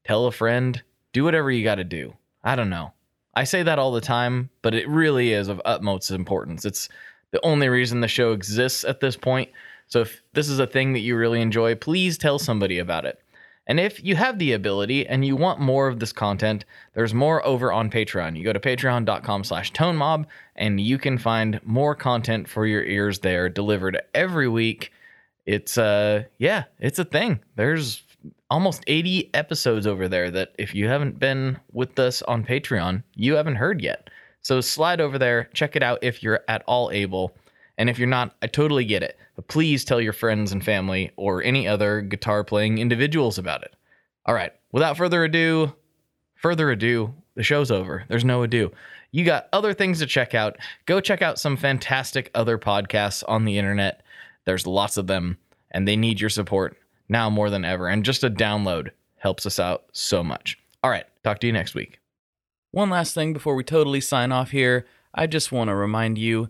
tell a friend, do whatever you got to do. I don't know. I say that all the time, but it really is of utmost importance. It's the only reason the show exists at this point. So if this is a thing that you really enjoy, please tell somebody about it. And if you have the ability and you want more of this content, there's more over on Patreon. You go to patreon.com slash tonemob and you can find more content for your ears there delivered every week. It's uh yeah, it's a thing. There's almost 80 episodes over there that if you haven't been with us on Patreon, you haven't heard yet. So slide over there, check it out if you're at all able. And if you're not, I totally get it. But please tell your friends and family or any other guitar playing individuals about it. All right, without further ado, further ado, the show's over. There's no ado. You got other things to check out. Go check out some fantastic other podcasts on the internet. There's lots of them, and they need your support now more than ever. And just a download helps us out so much. All right, talk to you next week. One last thing before we totally sign off here. I just want to remind you